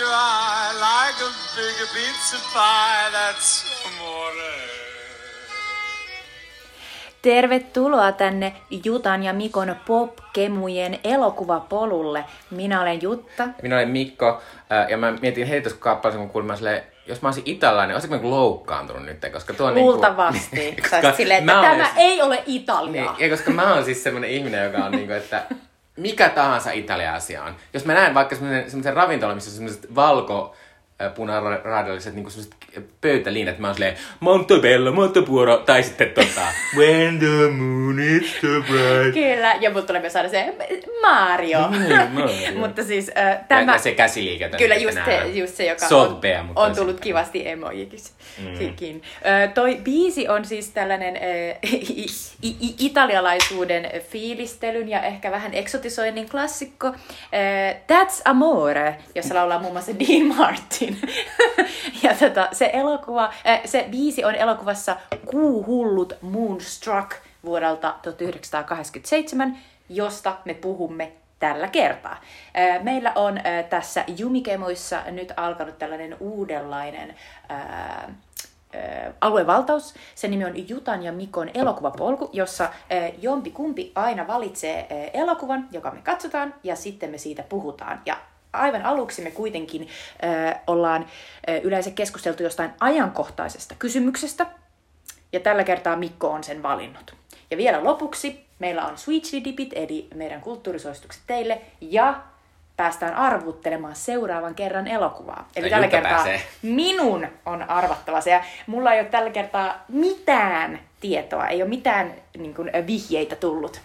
your eye like a big pizza pie. That's amore. Tervetuloa tänne Jutan ja Mikon popkemujen elokuvapolulle. Minä olen Jutta. Minä olen Mikko, ää, ja mä mietin heti tuossa kappaleessa, kun kuulin, mä silleen, jos mä olisin italialainen, olisinko mä loukkaantunut nyt, koska tuo on Luultavasti. Niin kuin, olisit silleen, että mä tämä olen- ei ole Italia. Niin, ja koska mä oon siis semmonen ihminen, joka on niinku, että mikä tahansa Italia-asia on. Jos mä näen vaikka semmoisen, ravintolan, missä on semmoiset valko punaraadalliset niinku pöytäliinat, mä oon silleen Montebello, Montepuro, tai sitten tota When the moon is so bright. Kyllä, ja mut tulee myös aina se Mario. Mutta siis äh, Tämä... Ja, se käsiliike. Kyllä just se, just se, joka Salt on, on tullut kivasti emojikin. Mm. Toi biisi on siis tällainen äh, i- i- i- italialaisuuden fiilistelyn ja ehkä vähän eksotisoinnin klassikko. Äh, That's Amore, jossa laulaa muun muassa Dean Martin. ja tota, se, elokuva, äh, se biisi on elokuvassa Kuuhullut Moonstruck vuodelta 1987, josta me puhumme tällä kertaa. Ää, Meillä on ää, tässä Jumikemuissa nyt alkanut tällainen uudenlainen aluevaltaus. Sen nimi on Jutan ja Mikon elokuvapolku, jossa jompi kumpi aina valitsee elokuvan, joka me katsotaan, ja sitten me siitä puhutaan. Ja aivan aluksi me kuitenkin ää, ollaan ää, yleensä keskusteltu jostain ajankohtaisesta kysymyksestä, ja tällä kertaa Mikko on sen valinnut. Ja vielä lopuksi meillä on Sweetly Dipit, eli meidän kulttuurisuositukset teille, ja päästään arvuttelemaan seuraavan kerran elokuvaa. Eli Ja tällä kertaa pääsee. minun on arvattava se, ja mulla ei ole tällä kertaa mitään tietoa, ei ole mitään niin kuin, vihjeitä tullut.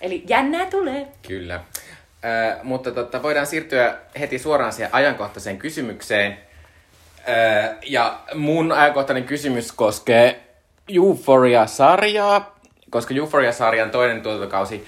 Eli jännää tulee. Kyllä. Mutta totta, voidaan siirtyä heti suoraan siihen ajankohtaiseen kysymykseen. Ö, ja mun ajankohtainen kysymys koskee Euphoria-sarjaa, koska Euphoria-sarjan toinen tuotantokausi,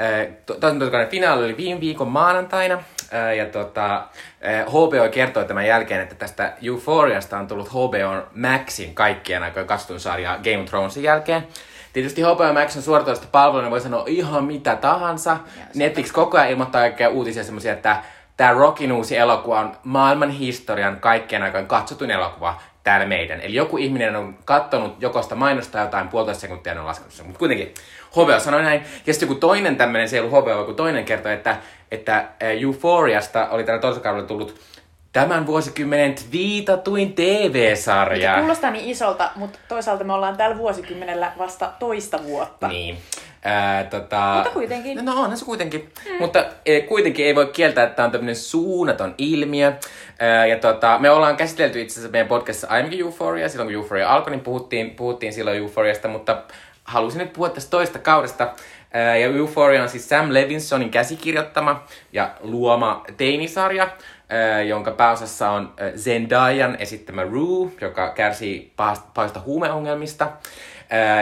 ö, to- toisen tuotantokauden finaali oli viime viikon maanantaina. Ö, Ja tota, ö, HBO kertoi tämän jälkeen, että tästä Euphoriasta on tullut HBO Maxin kaikkien aikojen katsotun sarja Game of Thronesin jälkeen. Tietysti HBO Max on suoratoista palveluna, voi sanoa ihan mitä tahansa. Netflix koko ajan ilmoittaa kaikkea uutisia semmoisia, että tämä Rockin uusi elokuva on maailman historian kaikkien aikojen katsotuin elokuva täällä meidän. Eli joku ihminen on kattonut joko sitä mainosta jotain puolitoista sekuntia ja on laskenut sen. Mutta kuitenkin HBO sanoi näin. Ja sitten joku toinen tämmöinen, se ei ollut HBO, joku toinen kertoi, että, että Euphoriasta oli tällä toisella kaudella tullut tämän vuosikymmenen twiitatuin TV-sarja. Mikä kuulostaa niin isolta, mutta toisaalta me ollaan tällä vuosikymmenellä vasta toista vuotta. Niin. Ää, tota... Mutta kuitenkin. No onhan se kuitenkin. Mm. Mutta e, kuitenkin ei voi kieltää, että tämä on tämmöinen suunnaton ilmiö. Ää, ja tota, me ollaan käsitelty itse asiassa meidän podcastissa aiemminkin Euphoria. Silloin kun Euphoria alkoi, niin puhuttiin, puhuttiin silloin Euphoriasta, mutta halusin nyt puhua tästä toista kaudesta. Ää, ja Euphoria on siis Sam Levinsonin käsikirjoittama ja luoma teinisarja, jonka pääosassa on Zendayan esittämä Rue, joka kärsii pahasta, huumeongelmista.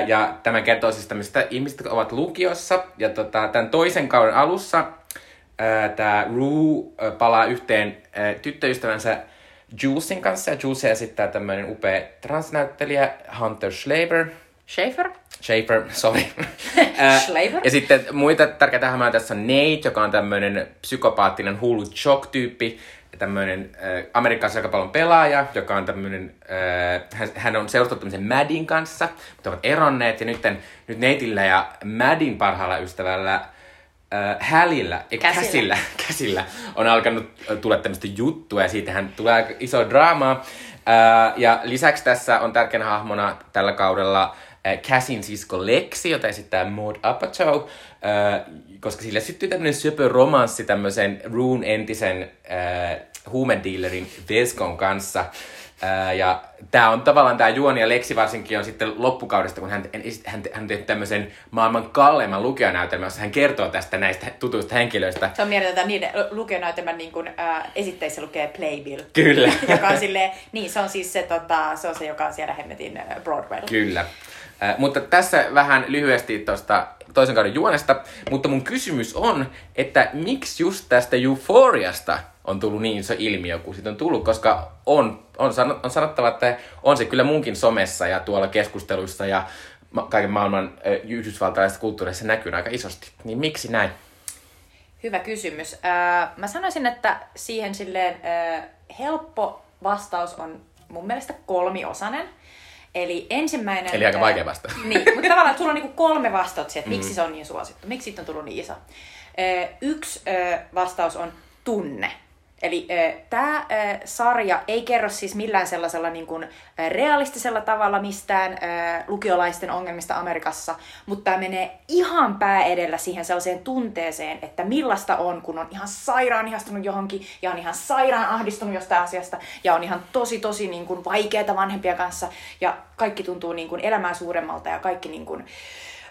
Ja tämä kertoo siis tämmöistä ihmistä, jotka ovat lukiossa. Ja tota, tämän toisen kauden alussa tämä Rue palaa yhteen tyttöystävänsä Julesin kanssa. Ja Jules esittää tämmöinen upea transnäyttelijä Hunter Schlaber. Schaefer? Schaefer, sorry. Ja sitten muita tärkeitä hahmoja tässä on Nate, joka on tämmöinen psykopaattinen hullu shock-tyyppi. Tämmöinen äh, Amerikassa aika paljon pelaaja, joka on tämmöinen, äh, hän, hän on seurustunut tämmöisen Madin kanssa, mutta ovat eronneet. Ja nyt, nyt Nateillä ja Madin parhaalla ystävällä äh, Hälillä, ei, Käsillä. käsillä. käsillä, on alkanut äh, tulla tämmöistä juttua ja siitähän tulee iso draamaa. Äh, ja lisäksi tässä on tärkeänä hahmona tällä kaudella äh, Cassin sisko Lexi, jota esittää Maud Apatow, äh, koska sille syttyi tämmöinen söpö romanssi tämmöisen Rune entisen äh, huumedealerin Veskon kanssa. Ja tämä on tavallaan tämä juoni ja Lexi varsinkin on sitten loppukaudesta, kun hän, hän, hän teet tämmöisen maailman kalleimman lukijanäytelmän, jossa hän kertoo tästä näistä tutuista henkilöistä. Se on mieletöntä niiden lukenäytelmän niin kuin, äh, esitteissä lukee Playbill. Kyllä. joka on silleen, niin se on siis se, tota, se, on se joka on siellä hemmetin äh, Broadwaylla. Kyllä. Äh, mutta tässä vähän lyhyesti tuosta toisen kauden juonesta, mutta mun kysymys on, että miksi just tästä Euphoriasta on tullut niin iso ilmiö, kun siitä on tullut, koska on, on, sano, on sanottava, että on se kyllä munkin somessa ja tuolla keskusteluissa ja kaiken maailman äh, yhdysvaltalaisessa kulttuurissa näkyy aika isosti. Niin miksi näin? Hyvä kysymys. Öö, mä sanoisin, että siihen silleen öö, helppo vastaus on mun mielestä kolmiosainen. Eli ensimmäinen... Eli aika vaikea vastata. Niin, mutta tavallaan että sulla on niinku kolme vastausta että miksi se on niin suosittu, miksi siitä on tullut niin iso. Yksi vastaus on tunne. Eli tämä sarja ei kerro siis millään sellaisella niin kuin, ö, realistisella tavalla mistään ö, lukiolaisten ongelmista Amerikassa, mutta tämä menee ihan pää edellä siihen sellaiseen tunteeseen, että millaista on, kun on ihan sairaan ihastunut johonkin ja on ihan sairaan ahdistunut jostain asiasta ja on ihan tosi tosi niin kuin, vaikeata vanhempia kanssa ja kaikki tuntuu niin kuin, elämää suuremmalta ja kaikki niin kuin,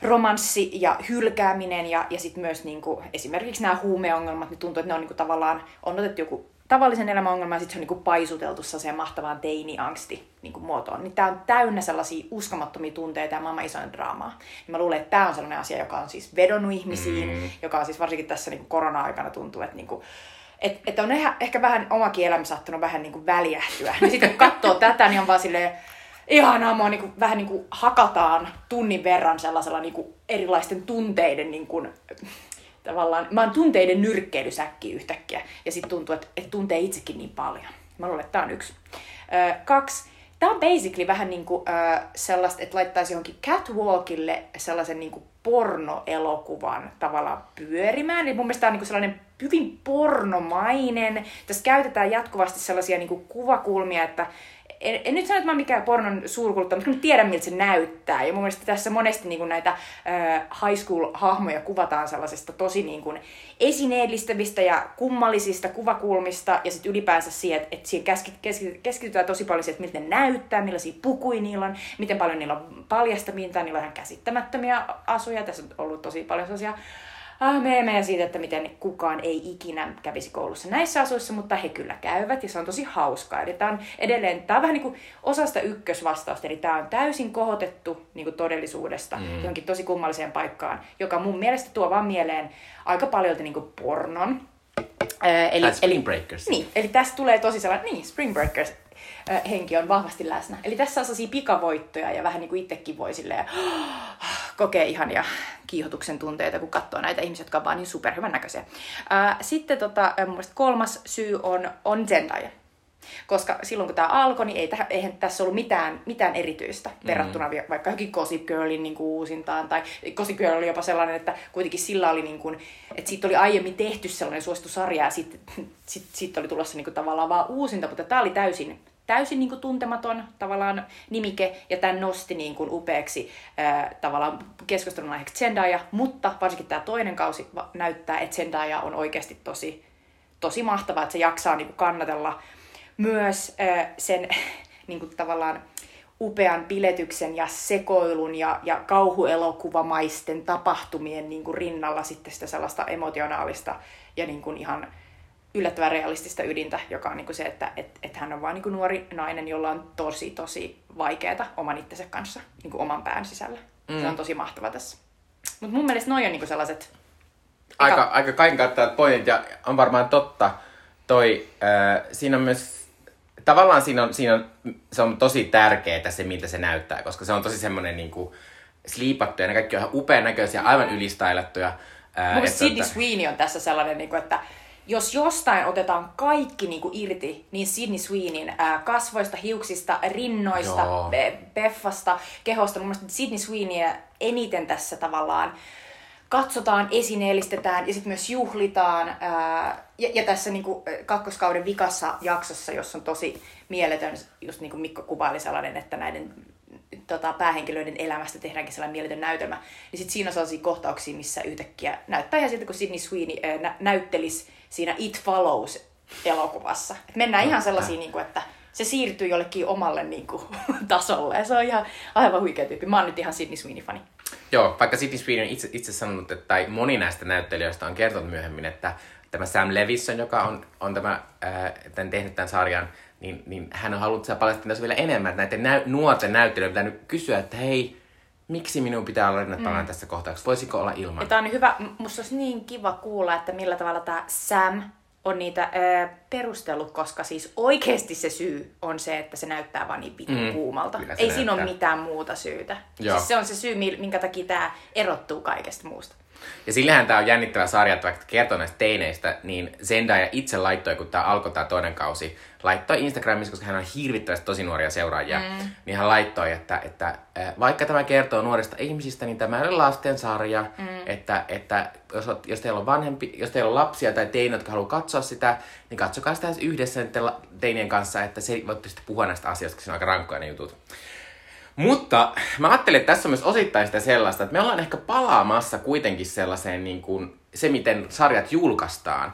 romanssi ja hylkääminen ja, ja sitten myös niinku, esimerkiksi nämä huumeongelmat, niin tuntuu, että ne on niinku, tavallaan, on otettu joku tavallisen elämän ongelma ja sitten se on niinku, paisuteltu sellaiseen mahtavaan teini-angsti niinku, muotoon. Niin tämä on täynnä sellaisia uskomattomia tunteita ja maailman isoin draamaa. Ja mä luulen, että tämä on sellainen asia, joka on siis vedonnut ihmisiin, mm. joka on siis varsinkin tässä niinku, korona-aikana tuntuu, että niinku, et, et on ehkä, ehkä vähän omakin elämä saattanut vähän niinku väljähtyä. Ja sitten kun katsoo tätä, niin on vaan silleen, ihanaa, mua niinku, vähän niinku hakataan tunnin verran sellaisella niinku erilaisten tunteiden niinku, tavallaan, mä oon tunteiden nyrkkeilysäkki yhtäkkiä. Ja sitten tuntuu, että, että tuntee itsekin niin paljon. Mä luulen, että tää on yksi. Ö, kaksi. Tää on basically vähän niinku ö, sellaista, että laittaisi johonkin catwalkille sellaisen niinku pornoelokuvan tavallaan pyörimään. Eli mun mielestä tää on niinku sellainen hyvin pornomainen. Tässä käytetään jatkuvasti sellaisia niinku kuvakulmia, että en, en nyt sano, että mä oon mikään pornon suurkuluttaja, mutta mä tiedän, miltä se näyttää. Ja mun mielestä tässä monesti niin kuin näitä äh, high school-hahmoja kuvataan sellaisista tosi niin kuin esineellistävistä ja kummallisista kuvakulmista. Ja sitten ylipäänsä siihen, että, että siihen keskitytään, keskitytään tosi paljon siihen, että miltä ne näyttää, millaisia pukuja niillä on, miten paljon niillä on paljasta niillä on ihan käsittämättömiä asuja. Tässä on ollut tosi paljon sellaisia ah, meemejä siitä, että miten kukaan ei ikinä kävisi koulussa näissä asuissa, mutta he kyllä käyvät ja se on tosi hauskaa. Eli tämä on edelleen, tämä on vähän niin kuin osasta ykkösvastausta, eli tämä on täysin kohotettu niin kuin todellisuudesta mm. johonkin tosi kummalliseen paikkaan, joka mun mielestä tuo vaan mieleen aika paljon niin kuin pornon. Äh, eli, Spring Breakers. Eli, niin, eli tästä tulee tosi sellainen, niin, Spring Breakers, henki on vahvasti läsnä. Eli tässä on sellaisia pikavoittoja ja vähän niin kuin itsekin voi silleen, kokea ihania kiihotuksen tunteita, kun katsoo näitä ihmisiä, jotka on vaan niin superhyvän näköisiä. Sitten tota, mun kolmas syy on, on Zendaya. Koska silloin kun tämä alkoi, niin ei täh, eihän tässä ollut mitään, mitään erityistä mm. verrattuna vaikka johonkin Gossip Girlin niin kuin uusintaan. Tai Gossip Girl oli jopa sellainen, että kuitenkin sillä oli, niin kuin, että siitä oli aiemmin tehty sellainen suosittu sarja ja sitten sit, sit oli tulossa niin kuin, tavallaan vaan uusinta, mutta tämä oli täysin täysin niin kuin tuntematon tavallaan nimike, ja tämän nosti niin kuin upeaksi ää, tavallaan keskustelun aiheeksi Zendaya, mutta varsinkin tämä toinen kausi näyttää, että Zendaya on oikeasti tosi, tosi mahtava, että se jaksaa niin kuin kannatella myös ää, sen niin kuin tavallaan upean piletyksen ja sekoilun ja, ja kauhuelokuvamaisten tapahtumien niin kuin rinnalla sitten sitä sellaista emotionaalista ja niin kuin ihan yllättävän realistista ydintä, joka on niinku se, että et, et hän on vain niinku nuori nainen, jolla on tosi, tosi vaikeaa oman itsensä kanssa, niinku oman pään sisällä. Mm. Se on tosi mahtava tässä. Mutta mun mielestä noi on niinku sellaiset... Aika, eka... aika kaiken kattavat pointit ja on varmaan totta. Toi, äh, siinä on myös tavallaan siinä on, siinä on, se on tosi tärkeää se, miltä se näyttää, koska se on tosi semmoinen niin kuin sliipattu ja ne kaikki on ihan upean näköisiä, aivan ylistailattuja. Mun Sidney Sweeney on tässä sellainen, niin kuin, että jos jostain otetaan kaikki niin kuin irti, niin Sidney Sweeneyn ää, kasvoista, hiuksista, rinnoista, be, beffasta, kehosta, mun mielestä Sidney Sweeneyä eniten tässä tavallaan katsotaan, esineellistetään ja sitten myös juhlitaan. Ää, ja, ja tässä niin kuin, kakkoskauden vikassa jaksossa, jossa on tosi mieletön, just niin kuin Mikko kuvaili sellainen, että näiden tota, päähenkilöiden elämästä tehdäänkin sellainen mieletön näytelmä, niin sitten siinä on sellaisia kohtauksia, missä yhtäkkiä näyttää ihan siltä, kun Sidney Sweeney ää, nä- näyttelisi siinä It Follows elokuvassa. Et mennään ihan sellaisiin, niin kuin, että se siirtyy jollekin omalle niin kuin, tasolle. Ja se on ihan aivan huikea tyyppi. Mä oon nyt ihan Sidney Sweeney-fani. Joo, vaikka Sidney Sweeney on itse, itse sanonut, että, tai moni näistä näyttelijöistä on kertonut myöhemmin, että tämä Sam Levinson, joka on, on tämä, ää, tämän tehnyt tämän sarjan, niin, niin hän on halunnut paljastaa vielä enemmän, että näiden näy, nuorten näyttelijöiden pitää nyt kysyä, että hei, miksi minun pitää olla rinnattavana mm. tässä kohtauksessa? Voisiko olla ilman? Tämä on hyvä, musta olisi niin kiva kuulla, että millä tavalla tämä Sam on niitä ö, perustellut, koska siis oikeasti se syy on se, että se näyttää vaan niin vitun mm, kuumalta. Ei näyttää. siinä ole mitään muuta syytä. Joo. Siis se on se syy, minkä takia tämä erottuu kaikesta muusta. Ja sillähän tämä on jännittävä sarja, että vaikka kertoo näistä teineistä, niin Zendaya itse laittoi, kun tämä alkoi tämä toinen kausi, laittoi Instagramissa, koska hän on hirvittävästi tosi nuoria seuraajia, mm. niin hän laittoi, että, että vaikka tämä kertoo nuorista ihmisistä, niin tämä ei ole lasten mm. että, että jos, jos, teillä on vanhempi, jos teillä on lapsia tai teiniä, jotka haluaa katsoa sitä, niin katsokaa sitä yhdessä teinien kanssa, että se voitte sitten puhua näistä asioista, koska se on aika rankkoja ne jutut. Mutta mä ajattelin, että tässä on myös osittain sitä sellaista, että me ollaan ehkä palaamassa kuitenkin sellaiseen niin kuin, se, miten sarjat julkaistaan.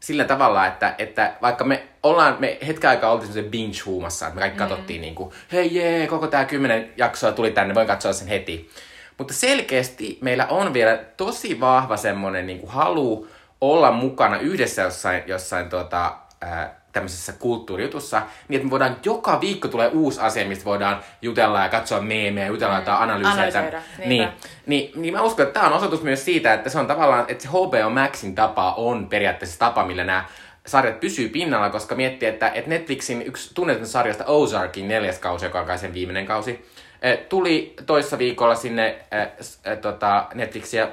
Sillä tavalla, että, että vaikka me ollaan, me hetken aikaa oltiin semmoisen binge-huumassa, että me kaikki mm. katsottiin niin kuin, hei jee, koko tämä kymmenen jaksoa tuli tänne, voin katsoa sen heti. Mutta selkeästi meillä on vielä tosi vahva semmoinen niin kuin halu olla mukana yhdessä jossain, jossain tuota, ää, tämmöisessä kulttuurijutussa, niin että me voidaan, joka viikko tulee uusi asia, mistä voidaan jutella ja katsoa meemejä, jutella mm. analyyseitä. Niin, niin, niin mä uskon, että tämä on osoitus myös siitä, että se on tavallaan, että se HBO Maxin tapa on periaatteessa tapa, millä nämä sarjat pysyy pinnalla, koska miettii, että, että Netflixin yksi tunnetusta sarjasta Ozarkin neljäs kausi, joka on sen viimeinen kausi, eh, tuli toissa viikolla sinne äh, äh, tota Netflixiä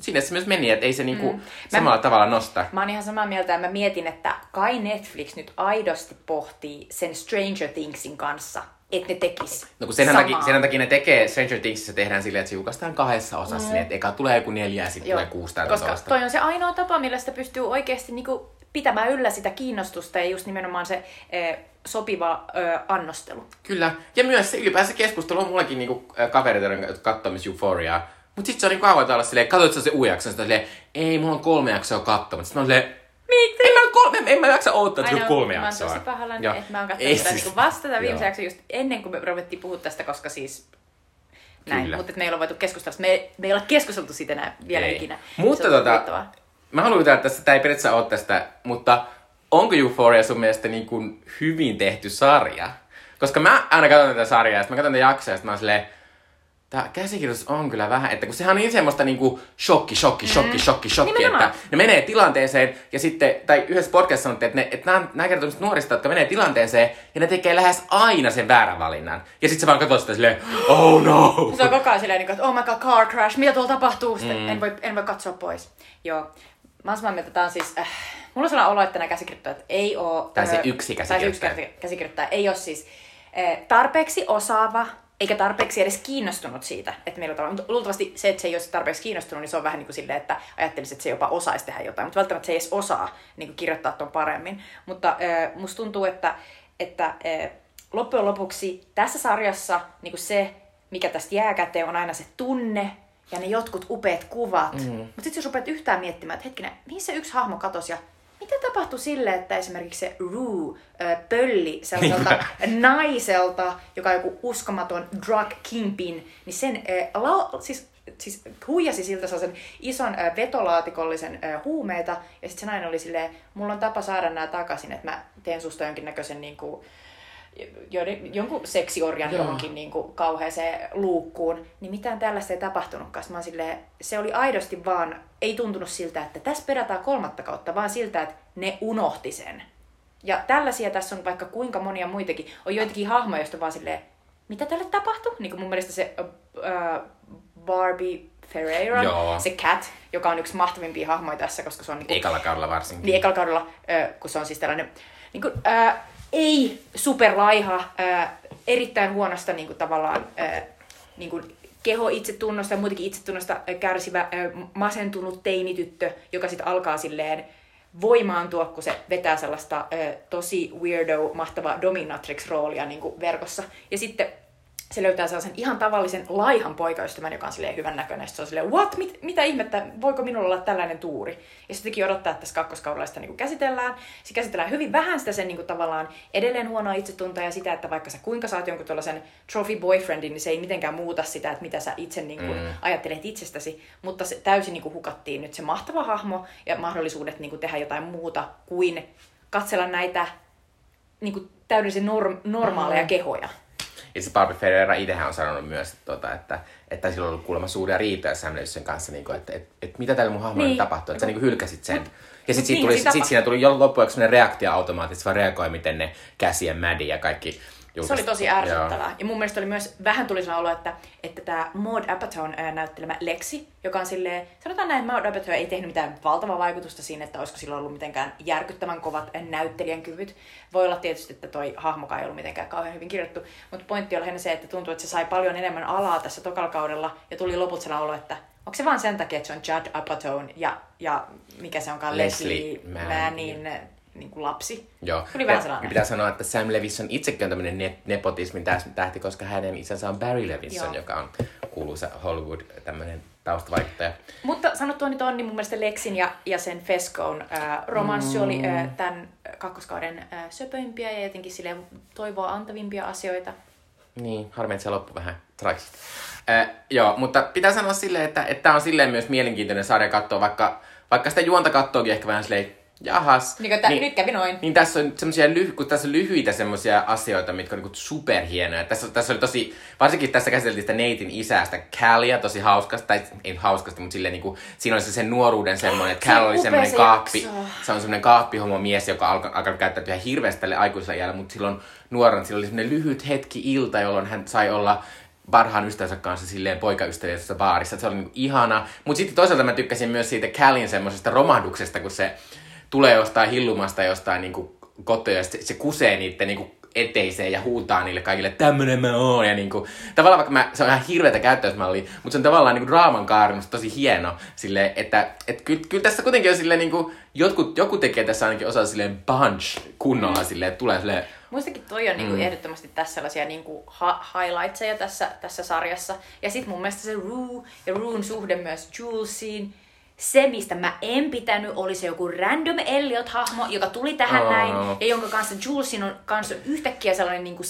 sinne se myös meni, että ei se niinku mm. samalla mä, tavalla nosta. Mä oon ihan samaa mieltä ja mä mietin, että kai Netflix nyt aidosti pohtii sen Stranger Thingsin kanssa, että ne tekis No kun sen takia, sen takia ne tekee Stranger Thingsissa tehdään silleen, että se julkaistaan kahdessa osassa, mm. niin että eka tulee joku neljä ja sitten tulee kuusi tai Koska toista. toi on se ainoa tapa, millä sitä pystyy oikeasti niinku pitämään yllä sitä kiinnostusta ja just nimenomaan se e, sopiva ö, annostelu. Kyllä. Ja myös se ylipäänsä keskustelu on mullekin niinku, kavereita, jotka katsoo Euphoriaa Mut sit se on niin kauan olla silleen, katsoit se uuden jakson, silleen, ei, mulla on kolme jaksoa katsoa. Sitten mä silleen, Miksi? En mä, kolme, en mä jaksa odottaa, että kolme jaksoa. Mä oon tosi pahalla, että mä oon katsonut sitä siis, niin vasta tätä viimeisen jakson just ennen kuin me ruvettiin puhua tästä, koska siis näin. Kyllä. Mutta me ei ole voitu keskustella. Me, me ei ole keskusteltu siitä enää vielä ei. ikinä. Mutta tota, mä haluan että tässä, tämä ei periaatteessa ole tästä, mutta onko Euphoria sun mielestä niin kuin hyvin tehty sarja? Koska mä aina katson tätä sarjaa, ja mä katson tätä jaksoa, ja mä oon silleen, tämä käsikirjoitus on kyllä vähän, että kun sehän on niin semmoista niinku shokki, shokki, shokki, mm. shokki, shokki, että ne menee tilanteeseen ja sitten, tai yhdessä podcastissa sanottiin, että, ne, että nämä, nämä kertovat nuorista, jotka menee tilanteeseen ja ne tekee lähes aina sen väärän valinnan. Ja sitten se vaan katsoo sitä silleen, oh no! Se on koko ajan silleen, että oh my god, car crash, mitä tuolla tapahtuu? Sitten mm. en, voi, en voi katsoa pois. Joo. Mä oon samaa mieltä, että tää on siis, äh, mulla on sellainen olo, että nämä käsikirjoittajat ei oo... Tai se yksi käsikirjoittaja. Tai se yksi käsikirjoittaja ei ole siis äh, tarpeeksi osaava eikä tarpeeksi edes kiinnostunut siitä, että meillä on Mutta luultavasti se, että se ei ole tarpeeksi kiinnostunut, niin se on vähän niin kuin silleen, että ajattelisi, että se jopa osaisi tehdä jotain, mutta välttämättä se ei edes osaa niin kuin kirjoittaa tuon paremmin. Mutta äh, musta tuntuu, että, että äh, loppujen lopuksi tässä sarjassa niin kuin se, mikä tästä jää käteen, on aina se tunne ja ne jotkut upeat kuvat. Mm. Mutta sitten jos rupeat yhtään miettimään, että hetkinen, mihin se yksi hahmo katosi ja mitä tapahtui sille, että esimerkiksi se Rue äh, pölli sellaiselta naiselta, joka on joku uskomaton drug kingpin, niin sen äh, la, siis, siis huijasi siltä sellaisen ison vetolaatikollisen huumeita, ja sitten se nainen oli silleen, mulla on tapa saada nämä takaisin, että mä teen susta jonkinnäköisen niin kuin, joiden, jonkun seksiorjan Joo. johonkin niin kuin, kauheeseen luukkuun, niin mitään tällaista ei tapahtunutkaan. Mä silleen, se oli aidosti vaan, ei tuntunut siltä, että tässä perätään kolmatta kautta, vaan siltä, että ne unohti sen. Ja tällaisia tässä on vaikka kuinka monia muitakin. On joitakin hahmoja, joista vaan silleen, mitä tälle tapahtui? Niin kuin mun mielestä se uh, Barbie Ferreira, Joo. se Cat, joka on yksi mahtavimpia hahmoja tässä, koska se on... Niin kuin, ekalla kaudella varsinkin. Niin, ekalla kaudella, uh, kun se on siis tällainen... Niin kuin, uh, ei superlaiha, ää, erittäin huonosta niin kuin, tavallaan niin kuin, keho itsetunnosta ja muutenkin itsetunnosta kärsivä ää, masentunut teinityttö, joka sitten alkaa silleen voimaantua, kun se vetää sellaista tosi weirdo, mahtavaa dominatrix-roolia niin kuin verkossa. Ja sitten se löytää sellaisen ihan tavallisen laihan poikaystävän, joka on silleen hyvän näköinen. se on silleen, what? Mit, mitä ihmettä? Voiko minulla olla tällainen tuuri? Ja sittenkin odottaa, että tässä kakkoskaudella sitä niin käsitellään. Se käsitellään hyvin vähän sitä sen niin kuin, tavallaan edelleen huonoa itsetuntoa ja sitä, että vaikka sä kuinka saat jonkun tuollaisen trophy boyfriendin, niin se ei mitenkään muuta sitä, että mitä sä itse niin kuin, mm. ajattelet itsestäsi. Mutta se täysin niin kuin, hukattiin nyt se mahtava hahmo ja mahdollisuudet niin kuin, tehdä jotain muuta kuin katsella näitä niin kuin, täydellisen norm- normaaleja mm. kehoja. Ja se Barbie Ferreira itsehän on sanonut myös, että, tota, että, että sillä on ollut kuulemma suuria riitoja Sam sen kanssa, niin kuin, että, että, että, mitä tällä mun hahmolle niin. tapahtuu, että sä niin kuin hylkäsit sen. Ja sitten niin, tuli, sit siinä tuli jo loppujen reaktio automaattisesti, vaan reagoi, miten ne käsien mädi ja kaikki julkaista. Se oli tosi Joo. ärsyttävää. Ja mun mielestä oli myös, vähän tuli sellainen olo, että, että tämä Maud Apatown näyttelemä Lexi, joka on silleen, sanotaan näin, Maud Apatow ei tehnyt mitään valtavaa vaikutusta siinä, että olisiko sillä ollut mitenkään järkyttävän kovat näyttelijän kyvyt. Voi olla tietysti, että toi hahmokaan ei ollut mitenkään kauhean hyvin kirjoittu, mutta pointti oli lähinnä se, että tuntuu, että se sai paljon enemmän alaa tässä tokalla kaudella, ja tuli loput sellainen olo, että onko se vaan sen takia, että se on Judd Apatow ja, ja mikä se onkaan Leslie Leslie Mann. Mannin niin kuin lapsi. Joo. Tuli vähän sellainen. ja pitää sanoa, että Sam Levinson itsekin on tämmöinen ne- nepotismin tähti, koska hänen isänsä on Barry Levinson, Joo. joka on kuuluisa Hollywood tämmöinen taustavaikuttaja. Mutta sanottua nyt on, niin mun mielestä Lexin ja, ja sen Fescoon ää, romanssi oli ää, tämän kakkoskauden ää, söpöimpiä ja jotenkin silleen toivoa antavimpia asioita. Niin, harmi, että se loppui vähän traagisesti. Äh, joo, mutta pitää sanoa silleen, että että tämä on silleen myös mielenkiintoinen sarja katsoa, vaikka, vaikka sitä juonta kattookin ehkä vähän silleen, jahas. Niin, että nyt kävi noin. Niin tässä on semmosia lyhy- kun tässä on lyhyitä semmosia asioita, mitkä on niinku superhienoja. Tässä, tässä oli tosi, varsinkin tässä käsiteltiin sitä Neitin isästä Callia tosi hauskasta, tai ei hauskasti, mutta silleen niinku, siinä oli se sen nuoruuden semmoinen, että Cal oli semmoinen se kaappi, jakso. se on semmoinen kaappihomo mies, joka alkoi alkanut käyttäytyä ihan hirveästi tälle aikuisella iällä, mutta silloin nuorena sillä oli semmoinen lyhyt hetki ilta, jolloin hän sai olla parhaan ystävänsä kanssa silleen poikaystävällisessä baarissa. Se oli niinku ihana. Mutta sitten toisaalta mä tykkäsin myös siitä Callin semmoisesta romahduksesta, kun se tulee jostain hillumasta jostain niinku kotoa ja se, se kusee niiden niinku eteiseen ja huutaa niille kaikille, että tämmönen mä oon. Ja niinku, tavallaan vaikka mä, se on ihan hirveätä käyttäysmallia, mutta se on tavallaan niinku draaman kaari musta tosi hieno. Sille, että et kyllä, kyllä tässä kuitenkin on silleen niinku, jotkut, joku tekee tässä ainakin osa silleen punch kunnolla mm. silleen, että tulee silleen, Muistakin toi on niinku ehdottomasti tässä sellaisia niinku ha- highlightseja tässä, tässä sarjassa. Ja sitten mun mielestä se Rue ja Ruen suhde myös Julesiin. Se, mistä mä en pitänyt, oli se joku random Elliot-hahmo, joka tuli tähän Aa. näin, ja jonka kanssa Julesin on kanssa yhtäkkiä sellainen niin kuin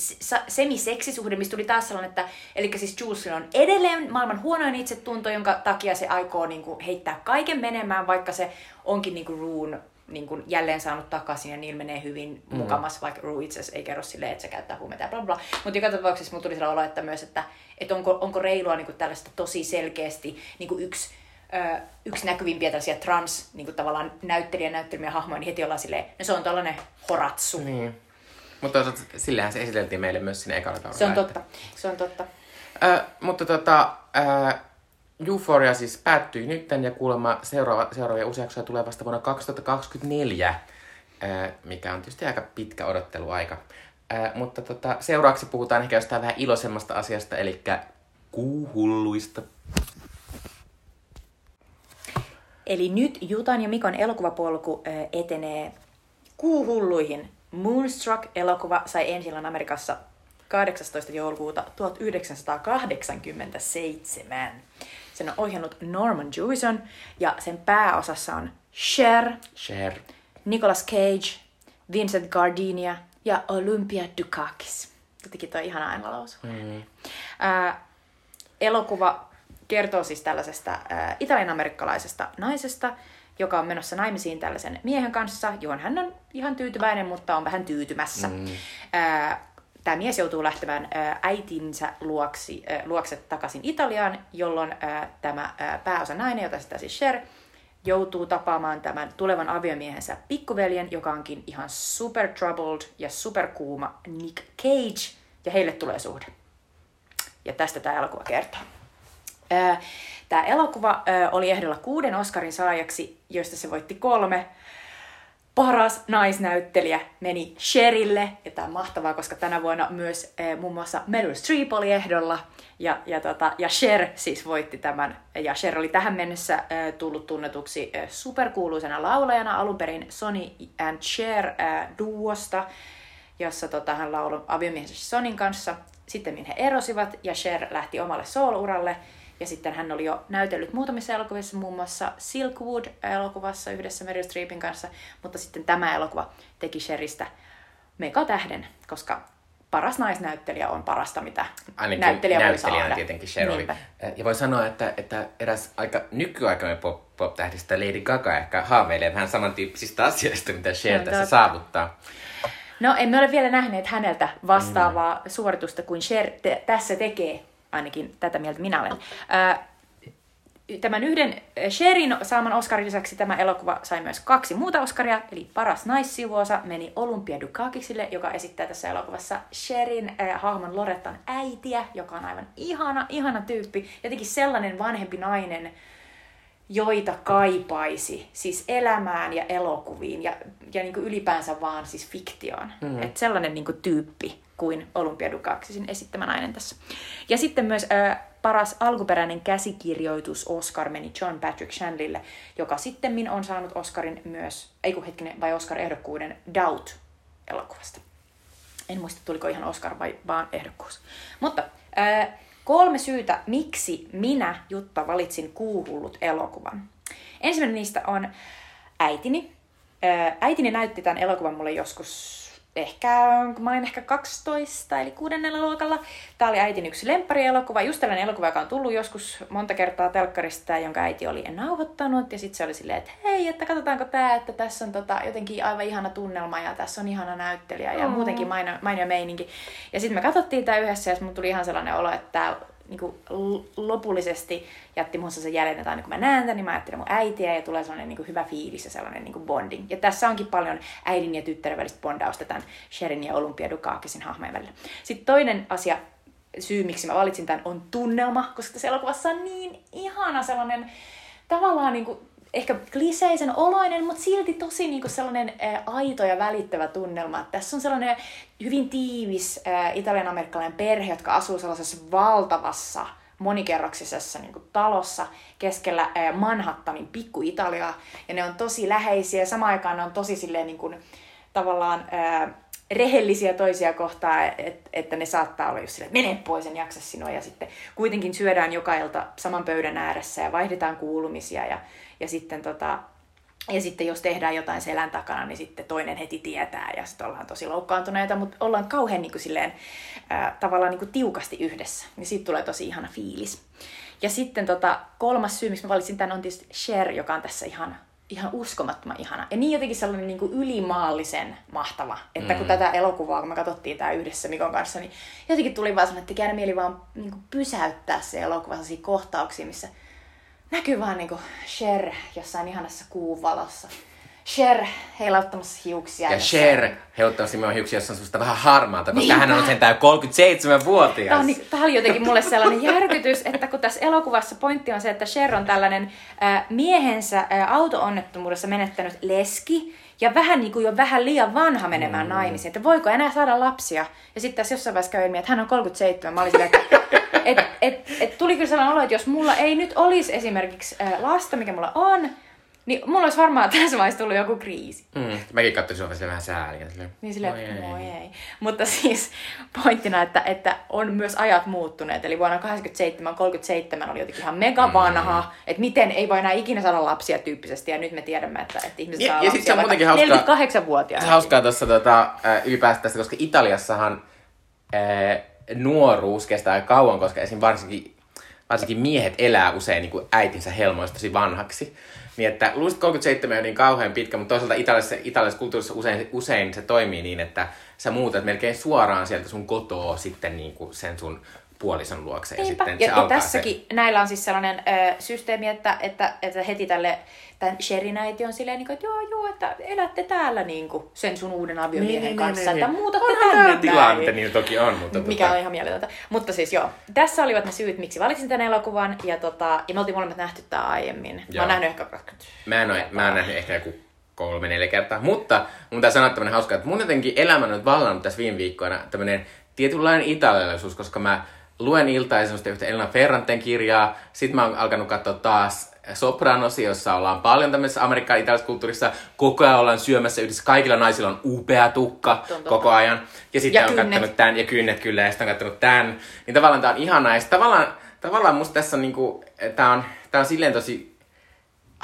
semiseksisuhde, mistä tuli taas sellainen, että eli siis Julesin on edelleen maailman huonoin itsetunto, jonka takia se aikoo niin kuin, heittää kaiken menemään, vaikka se onkin niin kuin Ruen niin kuin jälleen saanut takaisin ja niillä menee hyvin mm. mukamas, vaikka Rue itse ei kerro silleen, että se käyttää huumeita ja bla bla. Mutta joka tapauksessa mulla tuli sellainen olo, että myös, että, että onko, onko reilua niin kuin tällaista tosi selkeästi niin kuin yksi ö, yksi näkyvimpiä tällaisia trans niin kuin tavallaan näyttelijä näyttelemiä hahmoja, niin heti ollaan silleen, no se on tällainen horatsu. Niin. Mutta toisaalta sillähän se esiteltiin meille myös sinne ekalla kaudella. Se on että- totta, se on totta. Ö, mutta tota, ö, Euphoria siis päättyi nytten ja kuulemma seuraava, seuraavia uusia jaksoja tulee vasta vuonna 2024, ö, mikä on tietysti aika pitkä odotteluaika. Ö, mutta tota, seuraavaksi puhutaan ehkä jostain vähän iloisemmasta asiasta, eli kuuhulluista. Eli nyt Jutan ja Mikon elokuvapolku etenee kuuhulluihin. Moonstruck-elokuva sai ensi illan Amerikassa 18. joulukuuta 1987. Sen on ohjannut Norman Jewison ja sen pääosassa on Cher, Cher. Nicolas Cage, Vincent Gardenia ja Olympia Dukakis. Jotenkin toi ihana aina. Mm. Ää, elokuva kertoo siis tällaisesta ää, italian-amerikkalaisesta naisesta, joka on menossa naimisiin tällaisen miehen kanssa, johon hän on ihan tyytyväinen, mutta on vähän tyytymässä. Mm. Tämä mies joutuu lähtemään ää, äitinsä luoksi, luokse takaisin Italiaan, jolloin tämä ää, pääosa nainen, jota sitä siis Cher, joutuu tapaamaan tämän tulevan aviomiehensä pikkuveljen, joka onkin ihan super troubled ja super kuuma Nick Cage, ja heille tulee suhde. Ja tästä tämä elokuva kertoo. Tämä elokuva oli ehdolla kuuden Oscarin saajaksi, joista se voitti kolme. Paras naisnäyttelijä meni Sherille, ja tämä on mahtavaa, koska tänä vuonna myös muun muassa Meryl Streep oli ehdolla, ja, ja, tota, ja Cher siis voitti tämän. Ja Cher oli tähän mennessä tullut tunnetuksi superkuuluisena laulajana alun perin Sonny and Cher duosta, jossa tota, hän lauloi aviomiehensä Sonin kanssa. Sitten he erosivat ja Cher lähti omalle soolouralle. Ja sitten hän oli jo näytellyt muutamissa elokuvissa, muun muassa Silkwood-elokuvassa yhdessä Meryl Streepin kanssa. Mutta sitten tämä elokuva teki Cheristä megatähden, koska paras naisnäyttelijä on parasta, mitä Ainakin näyttelijä voi näyttelijänä saada. tietenkin Cher oli. Niinpä. Ja voi sanoa, että, että eräs aika nykyaikainen pop, pop-tähdistä Lady Gaga ehkä haaveilee vähän samantyyppisistä asioista, mitä Cher on tässä totta. saavuttaa. No, emme ole vielä nähneet häneltä vastaavaa mm. suoritusta kuin Cher te- tässä tekee, ainakin tätä mieltä minä olen. Ää, tämän yhden Sherin saaman Oscarin lisäksi tämä elokuva sai myös kaksi muuta Oscaria, eli paras naissivuosa meni Olympia Dukakisille, joka esittää tässä elokuvassa Sherin äh, hahmon Lorettan äitiä, joka on aivan ihana, ihana tyyppi. Jotenkin sellainen vanhempi nainen, joita kaipaisi siis elämään ja elokuviin ja, ja niin kuin ylipäänsä vaan siis fiktioon. Mm. Että sellainen niin kuin tyyppi kuin Olympia Dukaksisin esittämä nainen tässä. Ja sitten myös ää, paras alkuperäinen käsikirjoitus Oscar meni John Patrick Shanlille, joka sitten on saanut Oscarin myös, ei kun hetkinen, vai Oscar-ehdokkuuden Doubt-elokuvasta. En muista, tuliko ihan Oscar vai vaan ehdokkuus. Mutta ää, kolme syytä, miksi minä, Jutta, valitsin Kuuhullut elokuvan. Ensimmäinen niistä on äitini. Ää, äitini näytti tämän elokuvan mulle joskus ehkä, kun mä olin ehkä 12, eli kuudennella luokalla. Tämä oli äitin yksi lempparielokuva, just tällainen elokuva, joka on tullut joskus monta kertaa telkkarista, jonka äiti oli nauhoittanut. Ja sitten se oli silleen, että hei, että katsotaanko tämä, että tässä on tota, jotenkin aivan ihana tunnelma ja tässä on ihana näyttelijä ja mm. muutenkin mainio, mainio meininki. Ja sitten me katsottiin tämä yhdessä ja mun tuli ihan sellainen olo, että niin kuin lopullisesti jätti mun sen jäljen, että aina kun mä näen tämän, niin mä ajattelen mun äitiä ja tulee sellainen niin kuin hyvä fiilis ja sellainen niin kuin bonding. Ja tässä onkin paljon äidin ja tyttären välistä bondausta tämän Sherin ja Olympia Dukakisin hahmojen välillä. Sitten toinen asia, syy miksi mä valitsin tämän, on tunnelma, koska tässä elokuvassa on niin ihana sellainen tavallaan niin kuin ehkä kliseisen oloinen, mutta silti tosi niinku sellainen ä, aito ja välittävä tunnelma. Tässä on sellainen hyvin tiivis italian-amerikkalainen perhe, jotka asuu sellaisessa valtavassa monikerroksisessa niin kuin, talossa keskellä ä, Manhattanin pikku-Italiaa. Ja ne on tosi läheisiä ja samaan aikaan ne on tosi silleen niin kuin, tavallaan ä, rehellisiä toisia kohtaa, et, että ne saattaa olla just silleen, että mene pois, en jaksa sinua. Ja sitten kuitenkin syödään joka ilta saman pöydän ääressä ja vaihdetaan kuulumisia ja ja sitten tota, ja sitten jos tehdään jotain selän takana, niin sitten toinen heti tietää ja sitten ollaan tosi loukkaantuneita, mutta ollaan kauhean niin kuin silleen, ää, tavallaan niin kuin tiukasti yhdessä. Niin siitä tulee tosi ihana fiilis. Ja sitten tota, kolmas syy, miksi mä valitsin tämän, on tietysti Cher, joka on tässä ihan, ihan uskomattoman ihana. Ja niin jotenkin sellainen niin kuin ylimaallisen mahtava, että mm. kun tätä elokuvaa, kun me katsottiin tämä yhdessä Mikon kanssa, niin jotenkin tuli vaan sellainen, että teki mieli vaan niin kuin pysäyttää se elokuva kohtauksia, missä – näkyy vaan niinku Cher jossain ihanassa kuun valossa. Cher heilauttamassa hiuksia. Ja Cher heilauttamassa nimenomaan hiuksia, jossa on semmoista vähän harmaata, koska hän on sentään 37-vuotias. Tämä, on, niin, tämä oli jotenkin mulle sellainen järkytys, että kun tässä elokuvassa pointti on se, että Cher on tällainen äh, miehensä äh, auto-onnettomuudessa menettänyt leski, ja vähän niin kuin jo vähän liian vanha menemään mm. naimisiin, että voiko enää saada lapsia. Ja sitten tässä jossain vaiheessa käy ilmi, että hän on 37. Mä olin silleen, että et, et, et tuli kyllä sellainen olo, että jos mulla ei nyt olisi esimerkiksi äh, lasta, mikä mulla on, niin mulla olisi varmaan tässä vaiheessa tullut joku kriisi. Mm, mäkin katsoin sua vähän sääliä. Niin silleen, että moi ei. ei. Mutta siis pointtina, että, että on myös ajat muuttuneet. Eli vuonna 87-37 oli jotenkin ihan mega vanha, mm. että miten ei voi enää ikinä saada lapsia tyyppisesti. Ja nyt me tiedämme, että, että ihmiset ja, saa ja lapsia se on hauskaa, 48-vuotiaana. Hauskaa tuossa tota, ylipäätään tästä, koska Italiassahan äh, nuoruus kestää kauan, koska esim. varsinkin, varsinkin miehet elää usein niin kuin äitinsä helmoista tosi vanhaksi. Niin että luulisit 37 on niin kauhean pitkä, mutta toisaalta italialaisessa, italialaisessa kulttuurissa usein, usein se toimii niin, että sä muutat melkein suoraan sieltä sun kotoa sitten niin kuin sen sun puolison luokse. Ja, sitten ja, se ja tässäkin se... näillä on siis sellainen ö, systeemi, että, että, että heti tälle tämän Sherinäiti on silleen, niin kuin, että joo, joo, että elätte täällä niin kuin, sen sun uuden aviomiehen niin, niin kanssa, niin, niin, että muutatte Onhan tänne tilaa, mitä niin toki on. Mutta Mikä tota... on ihan mieletöntä. Mutta siis joo, tässä olivat ne syyt, miksi valitsin tämän elokuvan, ja, tota, ja me oltiin molemmat nähty tämä aiemmin. Joo. Mä oon nähnyt ehkä... Mä en, ole, mä en nähnyt ehkä joku kolme, neljä kertaa. Mutta mun pitää sanoa tämmönen hauska, että mun jotenkin elämä on nyt vallannut tässä viime viikkoina tämmönen tietynlainen italialaisuus, koska mä luen iltaisin yhtä Elena Ferranten kirjaa. Sitten mä oon alkanut katsoa taas Sopranosi, jossa ollaan paljon tämmöisessä amerikkaan italialaisessa kulttuurissa. Koko ajan ollaan syömässä yhdessä. Kaikilla naisilla on upea tukka Tuntuu. koko ajan. Ja sitten on katsonut tämän, ja kynnet kyllä, ja sitten on katsonut tämän. Niin tavallaan tää on ihanaa. Ja tavallaan, tavallaan musta tässä on niinku, tää on, tää on silleen tosi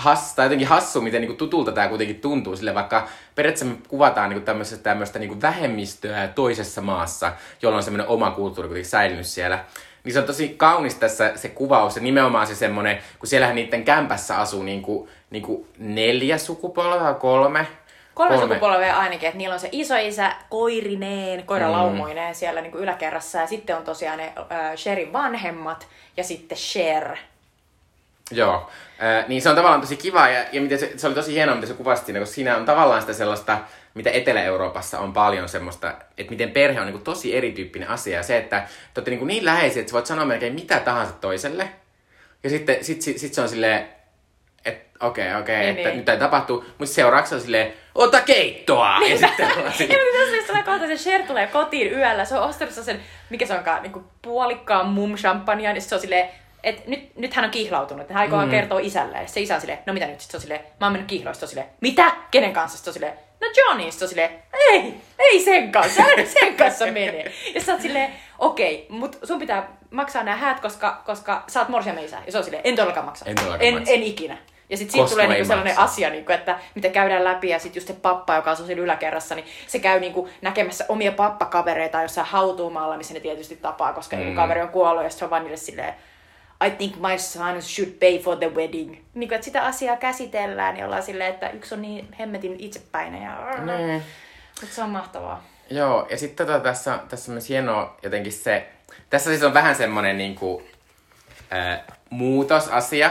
hass, tai jotenkin hassu, miten niin tutulta tämä kuitenkin tuntuu, sille vaikka periaatteessa me kuvataan niin tämmöistä, tämmöistä niin vähemmistöä toisessa maassa, jolla on semmoinen oma kulttuuri kuitenkin säilynyt siellä. Niin se on tosi kaunis tässä se kuvaus ja nimenomaan se semmoinen, kun siellähän niiden kämpässä asuu niin kuin, niin kuin neljä sukupolvea, kolme, Kolme, kolme sukupolvea ainakin, että niillä on se isoisä koirineen, koiralaumoineen mm. siellä niin kuin yläkerrassa ja sitten on tosiaan ne äh, Sherin vanhemmat ja sitten Sher, Joo. Äh, niin se on tavallaan tosi kiva ja, ja miten se, se oli tosi hienoa, mitä se kuvasi siinä, koska siinä on tavallaan sitä sellaista, mitä Etelä-Euroopassa on paljon semmoista, että miten perhe on niin kuin tosi erityyppinen asia. Ja se, että te olette niin, kuin niin läheisiä, että sä voit sanoa melkein mitä tahansa toiselle. Ja sitten sit, sit, sit se on silleen, että okei, okay, okei, okay, Niin, että niin. nyt ei tapahtuu. Mutta seuraavaksi on silleen, ota keittoa! Ja sitten ollaan Ja silleen, mutta tässä tulee kohta, se Cher tulee kotiin yöllä, se on ostanut sen, mikä se onkaan, niin puolikkaan mum champagnea, niin se on silleen, että nyt, nyt hän on kihlautunut, että hän aikoo mm. kertoa isälle. Se isä on silleen, no mitä nyt? Sitten se on silleen, mä oon mennyt se on silleen, mitä? Kenen kanssa? Sitten se on silleen, no Johnny. Sitten on silleen, ei, ei sen kanssa, älä sen kanssa mene. Ja sä oot silleen, okei, mut sun pitää maksaa nämä häät, koska, koska sä oot morsiamen isä. Ja se on silleen, en todellakaan maksa. En todellakaan en, maksa. en ikinä. Ja sitten siitä tulee niinku sellainen maksa. asia, niinku, että mitä käydään läpi ja sitten just se pappa, joka asuu siinä yläkerrassa, niin se käy niinku näkemässä omia pappakavereita jossain hautuumaalla, missä ne tietysti tapaa, koska mm. kaveri on kuollut ja sitten se on vaan niille silleen, I think my son should pay for the wedding. Niin kuin, että sitä asiaa käsitellään ja ollaan silleen, että yksi on niin hemmetin itsepäinen ja... niin. Mutta se on mahtavaa. Joo, ja sitten tota, tässä, tässä on myös hienoa jotenkin se, tässä siis on vähän semmonen niinku, ää, muutosasia,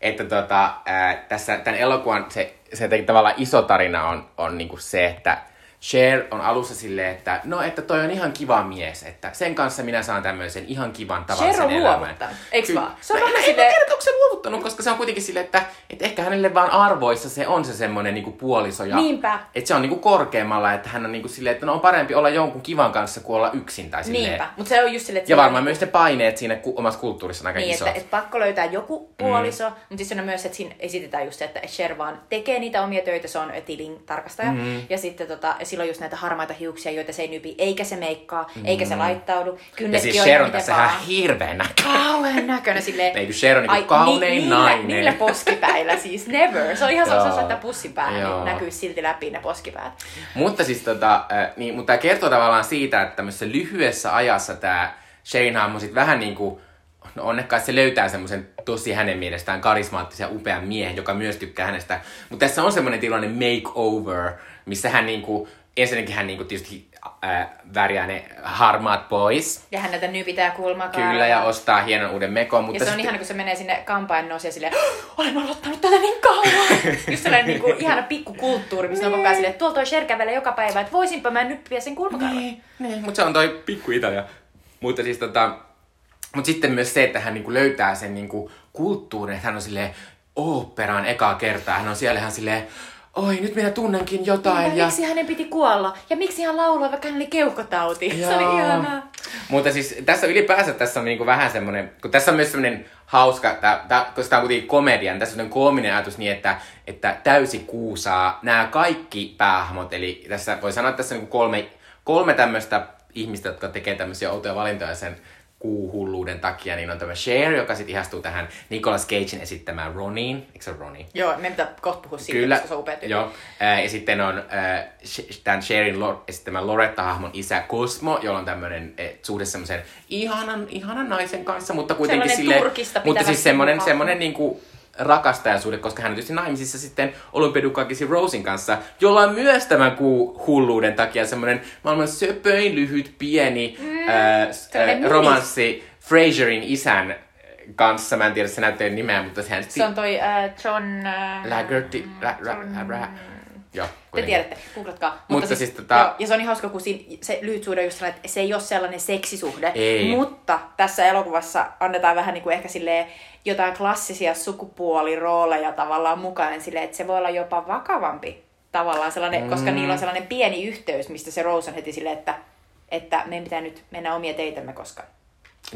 että tota, ää, tässä tämän elokuvan se, se jotenkin tavallaan iso tarina on, on niinku se, että Cher on alussa silleen, että no, että toi on ihan kiva mies, että sen kanssa minä saan tämmöisen ihan kivan tavallisen Cher on elämän. luovuttanut, Kyllä. vaan? Se on no, vähän en, silleen- en tiedä, onko se luovuttanut, koska se on kuitenkin silleen, että, että ehkä hänelle vaan arvoissa se on se semmoinen niinku puoliso. Ja, Niinpä. Että se on niinku korkeammalla, että hän on niinku silleen, että no on parempi olla jonkun kivan kanssa kuin olla yksin tai silleen. Niinpä. Mutta se on just silleen, että Ja on varmaan myös ne paineet siinä ku- omassa kulttuurissa on aika Niin, isot. että, että pakko löytää joku puoliso, mm. mutta siis on myös, että siinä esitetään just se, että Cher vaan tekee niitä omia töitä, se on tilin tarkastaja. Mm. Ja sitten tota, ja silloin just näitä harmaita hiuksia, joita se ei nypi, eikä se meikkaa, mm. eikä se laittaudu. ja Kynnetkin siis on on miten tässä vaan. ihan hirveän näköinen. kauhean näköinen silleen. Ei, kun on niinku Ai, kaunein niillä, nainen. Niillä poskipäillä siis, never. Se on ihan sellainen, että pussin päähän, Joo. niin näkyy silti läpi ne poskipäät. Mutta siis tota, äh, niin, mutta tämä kertoo tavallaan siitä, että tämmöisessä lyhyessä ajassa tämä Sherin hahmo sit vähän niinku, no onnekkaan se löytää semmoisen tosi hänen mielestään karismaattisen ja upean miehen, joka myös tykkää hänestä. Mutta tässä on semmoinen tilanne makeover, missä hän niinku, ensinnäkin hän niinku tietysti äh, värjää ne harmaat pois. Ja häneltä nypitää kulmakaan. Kyllä, ja ostaa hienon uuden mekon. Mutta Ja se on sitten- ihana, kun se menee sinne kampaannoon ja silleen, "Oh, olen odottanut tätä niin kauan. Just sellainen niin kuin, ihana pikkukulttuuri, missä on koko ajan silleen, että tuolla toi Cher kävelee joka päivä, että voisinpa mä nyppiä sen kulmakarvan. Niin, niin. mutta se on toi pikku Italia. Mutta siis tota, mutta sitten myös se, että hän niinku löytää sen niinku kulttuurin, että hän on silleen oopperaan ekaa kertaa. Hän on siellä ihan silleen, oi nyt minä tunnenkin jotain. Ja... Ja... Miksi hänen piti kuolla? Ja miksi hän lauloi, vaikka hän oli keuhkotauti? Se Joo. oli ihanaa. Mutta siis tässä ylipäänsä tässä on niinku vähän semmoinen, kun tässä on myös semmoinen hauska, tää, tää, koska tämä on kuitenkin komedia, niin tässä on semmoinen koominen ajatus niin, että, että täysi kuusaa nämä kaikki päähahmot, eli tässä voi sanoa, että tässä on niinku kolme, kolme tämmöistä ihmistä, jotka tekee tämmöisiä outoja valintoja sen kuuhulluuden takia, niin on tämä Cher, joka sitten ihastuu tähän Nicolas Cagein esittämään Roniin. Eikö se ole Ronnie? Joo, me pitää kohta puhua siitä, Kyllä, koska se on upea joo. Ja sitten on tämän Sherin esittämän Loretta-hahmon isä Cosmo, jolla on tämmöinen suhde semmoisen ihanan, ihanan naisen kanssa, mutta kuitenkin Sellainen Turkista mutta siis semmoinen, semmoinen niinku rakastajasuhde, koska hän on tietysti naimisissa sitten Olympiadukakisi Rosin kanssa, jolla on myös tämän kuu hulluuden takia semmoinen maailman söpöin, lyhyt, pieni mm, ää, minis- romanssi Fraserin isän kanssa, mä en tiedä se näyttelijän nimeä, mutta sehän Se on toi äh, John... Äh, Lagerty, la, ra, ra, ra, joo, Te tiedätte, googlatkaa. Mutta siis tota- joo, ja se on niin hauska, kun siinä, se lyhyt suhde on just sellainen, että se ei ole sellainen seksisuhde. Ei. Mutta tässä elokuvassa annetaan vähän niin kuin ehkä silleen jotain klassisia sukupuolirooleja tavallaan mukaan silleen, että se voi olla jopa vakavampi tavallaan sellainen, mm. koska niillä on sellainen pieni yhteys, mistä se Rose on heti silleen, että, että meidän pitää nyt mennä omia teitämme, koska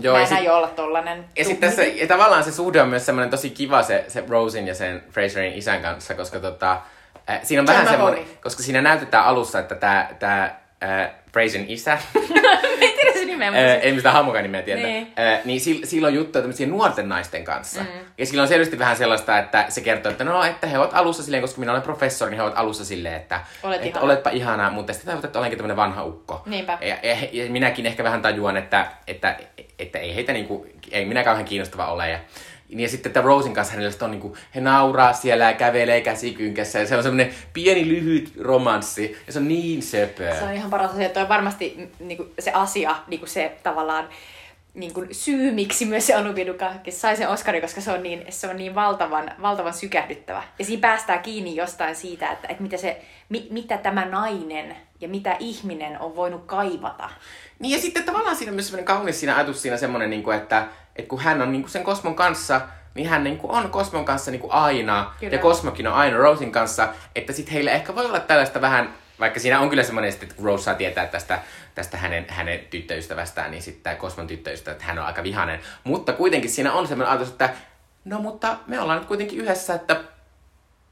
Joo, mä ja en sit- olla tollanen. Ja sitten tässä, ja tavallaan se suhde on myös semmoinen tosi kiva se, se Rosin ja sen Fraserin isän kanssa, koska tota, äh, siinä on John vähän semmoinen, koska siinä näytetään alussa, että tämä tää, äh, Fraserin isä, en tiedä se nimeä, mutta äh, siis- ei mistä hahmokaan nimeä tiedä, Niin. äh, niin sillä, sillä on juttuja tämmöisiä nuorten naisten kanssa. Mm. Ja sillä on selvästi vähän sellaista, että se kertoo, että no, että he ovat alussa silleen, koska minä olen professori, niin he ovat alussa silleen, että, Olet että ihana. oletpa ihanaa, mutta sitten tajutat, että olenkin tämmöinen vanha ukko. Niinpä. Ja, ja, ja minäkin ehkä vähän tajuan, että, että, että ei heitä niinku, ei minä kauhean kiinnostava ole. Ja, ja sitten että Rosin kanssa hänellä on niinku, he nauraa siellä ja kävelee käsikynkässä ja se on semmoinen pieni lyhyt romanssi ja se on niin söpöä. Se on ihan paras asia. Toi on varmasti mm, niinku, se asia, niinku se tavallaan niin kuin syy, miksi myös se Anubi Dukakis sai sen Oscarin, koska se on niin, se on niin valtavan, valtavan sykähdyttävä. Ja siinä päästään kiinni jostain siitä, että, että mitä, se, mi, mitä tämä nainen ja mitä ihminen on voinut kaivata. Niin ja sitten tavallaan siinä on myös semmoinen kaunis siinä ajatus siinä semmoinen, niin kuin, että, että kun hän on niin kuin sen Kosmon kanssa, niin hän niin kuin on Kosmon kanssa niin kuin aina, Kyllä. ja Kosmokin on aina Rosin kanssa, että sitten heillä ehkä voi olla tällaista vähän, vaikka siinä on kyllä semmoinen, että kun Rose saa tietää tästä, tästä hänen, hänen tyttöystävästään, niin sitten tämä Kosmon tyttöystävä, että hän on aika vihainen. Mutta kuitenkin siinä on semmoinen ajatus, että no mutta me ollaan nyt kuitenkin yhdessä, että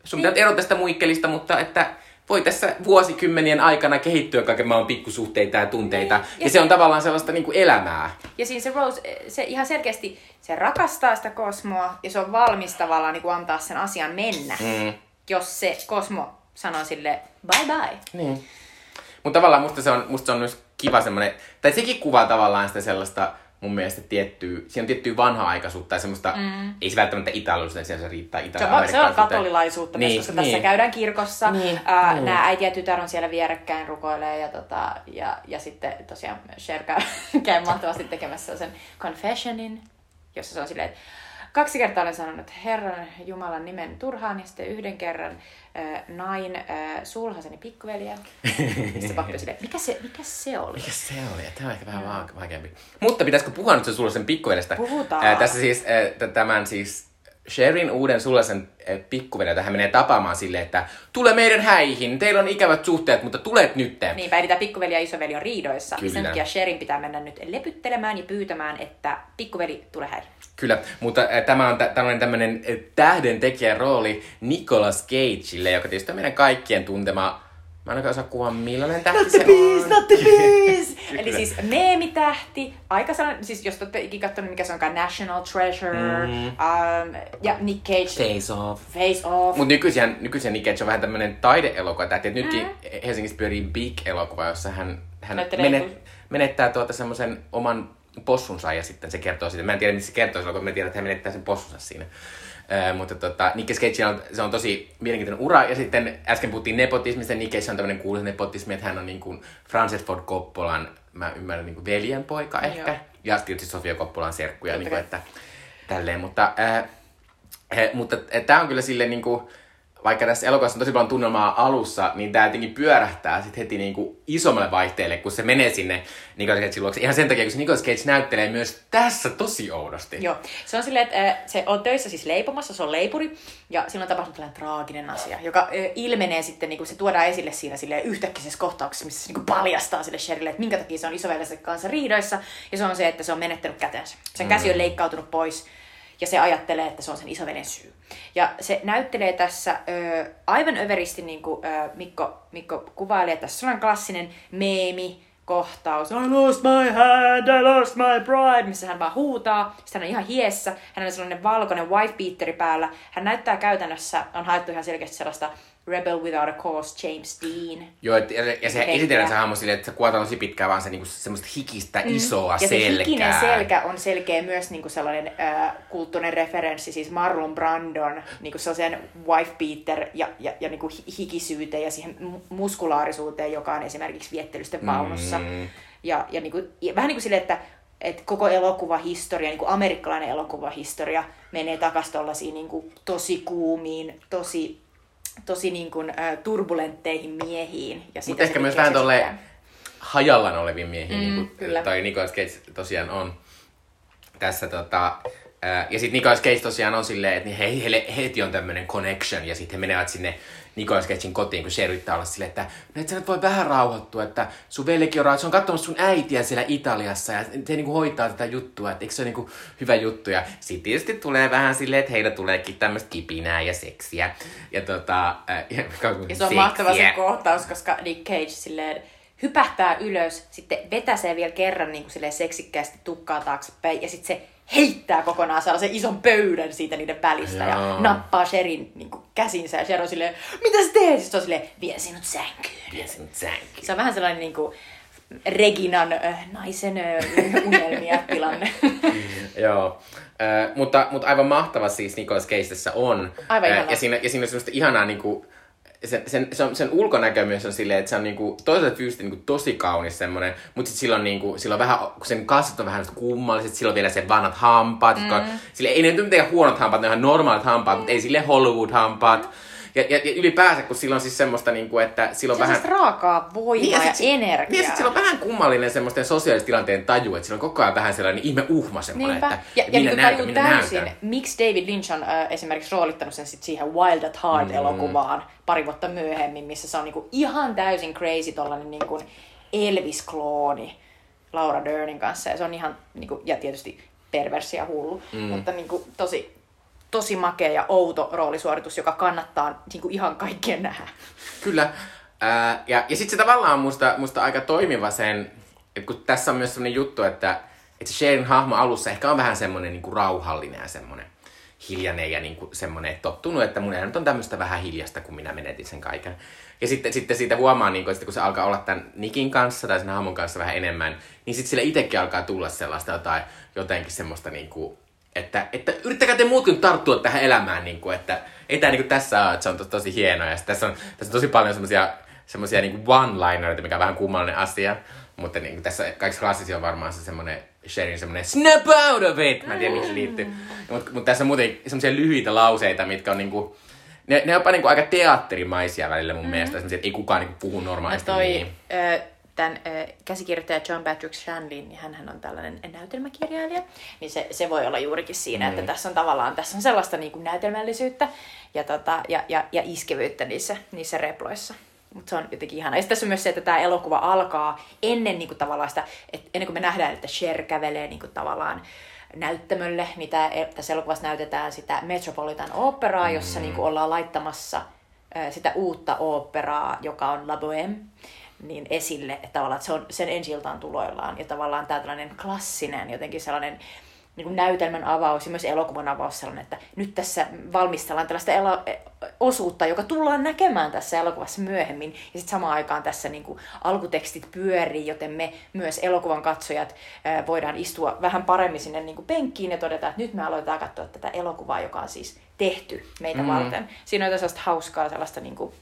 sun pitää erota tästä muikkelista, mutta että voi tässä vuosikymmenien aikana kehittyä kaiken maailman pikkusuhteita ja tunteita. Niin. Ja, Ja se- se on tavallaan sellaista niin kuin elämää. Ja siinä se Rose, se ihan selkeästi, se rakastaa sitä Kosmoa ja se on valmis tavallaan niin kuin antaa sen asian mennä, Mm. jos se Kosmo sanoo sille bye bye. Niin. Mutta tavallaan musta se, on, musta se on myös kiva semmoinen, tai sekin kuvaa tavallaan sitä sellaista mun mielestä tiettyä, siinä on tiettyä vanha-aikaisuutta tai semmoista, mm. ei se välttämättä italialaisuutta, se riittää Se italia on, se on katolilaisuutta niin, koska niin. tässä käydään kirkossa. Niin, Ää, niin. Nämä äiti ja tytär on siellä vierekkäin rukoilee ja, tota, ja, ja sitten tosiaan Cher käy, käy mahtavasti tekemässä sen confessionin, jossa se on silleen, että kaksi kertaa olen sanonut Herran Jumalan nimen turhaan ja sitten yhden kerran äh, nain äh, sulhaseni pikkuveliä. Sitten pappi on silleen, mikä se, mikä se oli? Mikä se oli? Tämä on ehkä vähän va- vaikeampi. Mutta pitäisikö puhua nyt sen sullaisen pikkuvelestä? Puhutaan. Ää, tässä siis t- tämän siis Sherin uuden sullaisen pikkuveli, hän menee tapaamaan silleen, että tule meidän häihin, teillä on ikävät suhteet, mutta tulet nytten. Niinpä, eli tämä pikkuveli ja isoveli on riidoissa. Kyllä. Sen takia Sherin pitää mennä nyt lepyttelemään ja pyytämään, että pikkuveli tule häihin. Kyllä, mutta äh, tämä on tä- tämmöinen tämmöinen äh, tähdentekijän rooli Nicolas Cageille, joka tietysti on meidän kaikkien tuntema, mä en oikein osaa kuvaa millainen tähti se on. not the beast! Eli siis meemitähti, aika sellainen, siis jos te olette ikinä katsonut, mikä se onkaan National Treasure, mm. um, ja Nick Cage, Face off. Face Off. Mutta nykyisin, nykyisin Nick Cage on vähän tämmöinen taideelokuva tähti, että nytkin Helsingissä pyörii Big-elokuva, jossa hän, hän menet, menettää tuota semmoisen oman possunsa ja sitten se kertoo siitä. Mä en tiedä, mistä se kertoo silloin, kun mä tiedän, että hän menettää sen possunsa siinä. Äh, mutta tota, Nick Cage on, se on tosi mielenkiintoinen ura. Ja sitten äsken puhuttiin nepotismista. Nick Cage on tämmöinen kuuluisa nepotismi, että hän on niin kuin Francis Ford Coppolan, mä ymmärrän, niin kuin veljenpoika ehkä. Joo. Ja tietysti Sofia Coppolan serkku. Ja Totta niin kuin, että tälleen. Mutta, äh, he, mutta tämä on kyllä silleen niin kuin, vaikka tässä elokuvassa on tosi paljon tunnelmaa alussa, niin tämä jotenkin pyörähtää sit heti niin kuin isommalle vaihteelle, kun se menee sinne Nicolas Cagein luokse. Ihan sen takia, kun se Nicolas Cage näyttelee myös tässä tosi oudosti. Joo, se on silleen, että se on töissä siis leipomassa, se on leipuri, ja silloin on tapahtunut tällainen traaginen asia, joka ilmenee sitten, niin kuin se tuodaan esille siinä silleen yhtäkkiisessä kohtauksessa, missä se niin paljastaa sille Sherille, että minkä takia se on isoveljensä kanssa riidoissa, ja se on se, että se on menettänyt kätensä. Sen käsi on leikkautunut pois, ja se ajattelee, että se on sen isoveljen syy. Ja se näyttelee tässä ö, aivan överisti, niin kuin ö, Mikko, Mikko kuvaili, että tässä on klassinen meemi, kohtaus. I lost my hand, I lost my bride, missä hän vaan huutaa. Sitten hän on ihan hiessä. Hänellä on sellainen valkoinen white beateri päällä. Hän näyttää käytännössä, on haettu ihan selkeästi sellaista Rebel Without a Cause, James Dean. Joo, et, ja, ja se esitellään se hahmo silleen, että se kuvataan tosi pitkään vaan se niinku semmoista hikistä isoa Mm. Ja se selkää. hikinen selkä on selkeä myös niinku sellainen äh, kulttuurinen referenssi, siis Marlon Brandon, niinku sellaisen wife beater ja, ja, ja niinku hi- hikisyyteen ja siihen mu- muskulaarisuuteen, joka on esimerkiksi viettelysten vaunussa. Mm. Ja, ja, niinku, ja vähän niin kuin silleen, että että koko elokuvahistoria, niin kuin amerikkalainen elokuvahistoria, menee takaisin tuollaisiin niin tosi kuumiin, tosi, tosi niin kuin, äh, turbulentteihin miehiin. Ja Mutta ehkä myös vähän sitten. hajallaan oleviin miehiin, Mm, niin kuin toi Nicolas Cage tosiaan on tässä tota, ää, ja sitten Nicolas Cage tosiaan on silleen, että he, heille heti on tämmöinen connection, ja sitten he menevät sinne Nicolas Cagein kotiin, kun se yrittää olla silleen, että no et sä nyt voi vähän rauhoittua, että sun veljekin on, se on katsomassa sun äitiä siellä Italiassa, ja se niinku hoitaa tätä juttua, että eikö se ole niinku hyvä juttu, ja sitten tietysti tulee vähän silleen, että heillä tuleekin tämmöistä kipinää ja seksiä, ja tota, ää, ja, Ja se on mahtava se kohtaus, koska Nick Cage silleen hypähtää ylös, sitten vetäsee vielä kerran niin kuin silleen seksikkäästi tukkaa taaksepäin ja sitten se heittää kokonaan sellaisen ison pöydän siitä niiden välistä ja Joo. nappaa Sherin niin kuin käsinsä ja Sher on silleen, mitä sä teet? Sitten on silleen, vie sinut sänkyyn. Ja sen sänky. Se on vähän sellainen niin kuin Reginan äh, naisen äh, unelmia tilanne. Joo, äh, mutta, mutta aivan mahtava siis Nicolas Cage tässä on. Aivan Äh, ja, siinä, ja siinä on semmoista ihanaa niinku, sen, sen, sen, sen ulkonäkö myös on silleen, että se on niinku, toisaalta fyysisesti niinku tosi kaunis semmoinen, mutta sitten sillä on, niinku, sillä on vähän, kun sen kasvot on vähän kummalliset, sillä on vielä se vanhat hampaat, mm. jotka on, sille ei ne nyt mitenkään huonot hampaat, ne on ihan normaalit hampaat, mm. mutta ei sille Hollywood-hampaat. Mm. Ja, ja, ja ylipäänsä, kun silloin siis semmoista, niin kuin, että silloin se vähän... Se raakaa voimaa niin, ja, ja sit, energiaa. Niin, ja sillä on vähän kummallinen semmoisten sosiaalisen tilanteen taju, että sillä on koko ajan vähän sellainen ihme uhma semmoinen, Niinpä. että ja, ja minä niin näytän, minä täysin, näytän. miksi David Lynch on äh, esimerkiksi roolittanut sen sit siihen Wild at Heart-elokuvaan pari vuotta myöhemmin, missä se on niinku ihan täysin crazy tollanen niinku Elvis-klooni Laura Dernin kanssa. Ja se on ihan, niinku, ja tietysti perversi ja hullu, mm. mutta niinku, tosi, tosi makea ja outo roolisuoritus, joka kannattaa niinku, ihan kaikkien nähdä. Kyllä. Ää, ja ja sitten se tavallaan musta, musta aika toimiva sen, että kun tässä on myös sellainen juttu, että, että se Sharon hahmo alussa ehkä on vähän semmoinen niinku rauhallinen ja semmoinen hiljainen ja niinku semmoinen, että tottunut, että mun elämä on tämmöistä vähän hiljasta, kun minä menetin sen kaiken. Ja sitten, sitten siitä huomaa, niin kun, kun se alkaa olla tämän Nikin kanssa tai sen hahmon kanssa vähän enemmän, niin sitten sille itsekin alkaa tulla sellaista jotain, jotenkin semmoista niin kuin, että, että yrittäkää te muutkin tarttua tähän elämään, niin kuin, että ei tämä niin kuin tässä ole, että se on to, tosi hienoa. Ja tässä on, tässä on tosi paljon semmoisia semmoisia niin one-linereita, mikä on vähän kummallinen asia. Mutta niin kuin tässä kaikissa klassisia on varmaan se semmoinen Sherin semmoinen snap out of it! Mä en tiedä, mihin se liittyy. Mutta mut tässä on muuten semmoisia lyhyitä lauseita, mitkä on niinku, ne, ne on jopa niinku aika teatterimaisia välillä mun mm. mielestä. Semmoisia, että ei kukaan niinku puhu normaalisti toi, niin. ö, tämän käsikirjoittaja John Patrick Shanley, niin hän on tällainen näytelmäkirjailija, niin se, se voi olla juurikin siinä, mm. että tässä on tavallaan tässä on sellaista niin kuin näytelmällisyyttä ja, tota, ja, ja, ja iskevyyttä niissä, niissä reploissa. Mutta se on jotenkin ihana. Ja tässä on myös se, että tämä elokuva alkaa ennen niin kuin tavallaan sitä, että ennen kuin me nähdään, että Cher kävelee niin kuin tavallaan näyttämölle, niin tää, tässä elokuvassa näytetään sitä Metropolitan Operaa, jossa mm. niin kuin ollaan laittamassa sitä uutta operaa, joka on La Bohème, niin esille, että tavallaan että se on sen ensi tuloillaan. Ja tavallaan tämä tällainen klassinen, jotenkin sellainen niin kuin näytelmän avaus ja myös elokuvan avaus sellainen, että nyt tässä valmistellaan tällaista elo- osuutta, joka tullaan näkemään tässä elokuvassa myöhemmin. Ja sitten samaan aikaan tässä niin kuin alkutekstit pyörii, joten me myös elokuvan katsojat ää, voidaan istua vähän paremmin sinne niin kuin penkkiin ja todeta, että nyt me aloitetaan katsoa tätä elokuvaa, joka on siis tehty meitä mm. varten. Siinä on sellaista hauskaa sellaista niin kuin,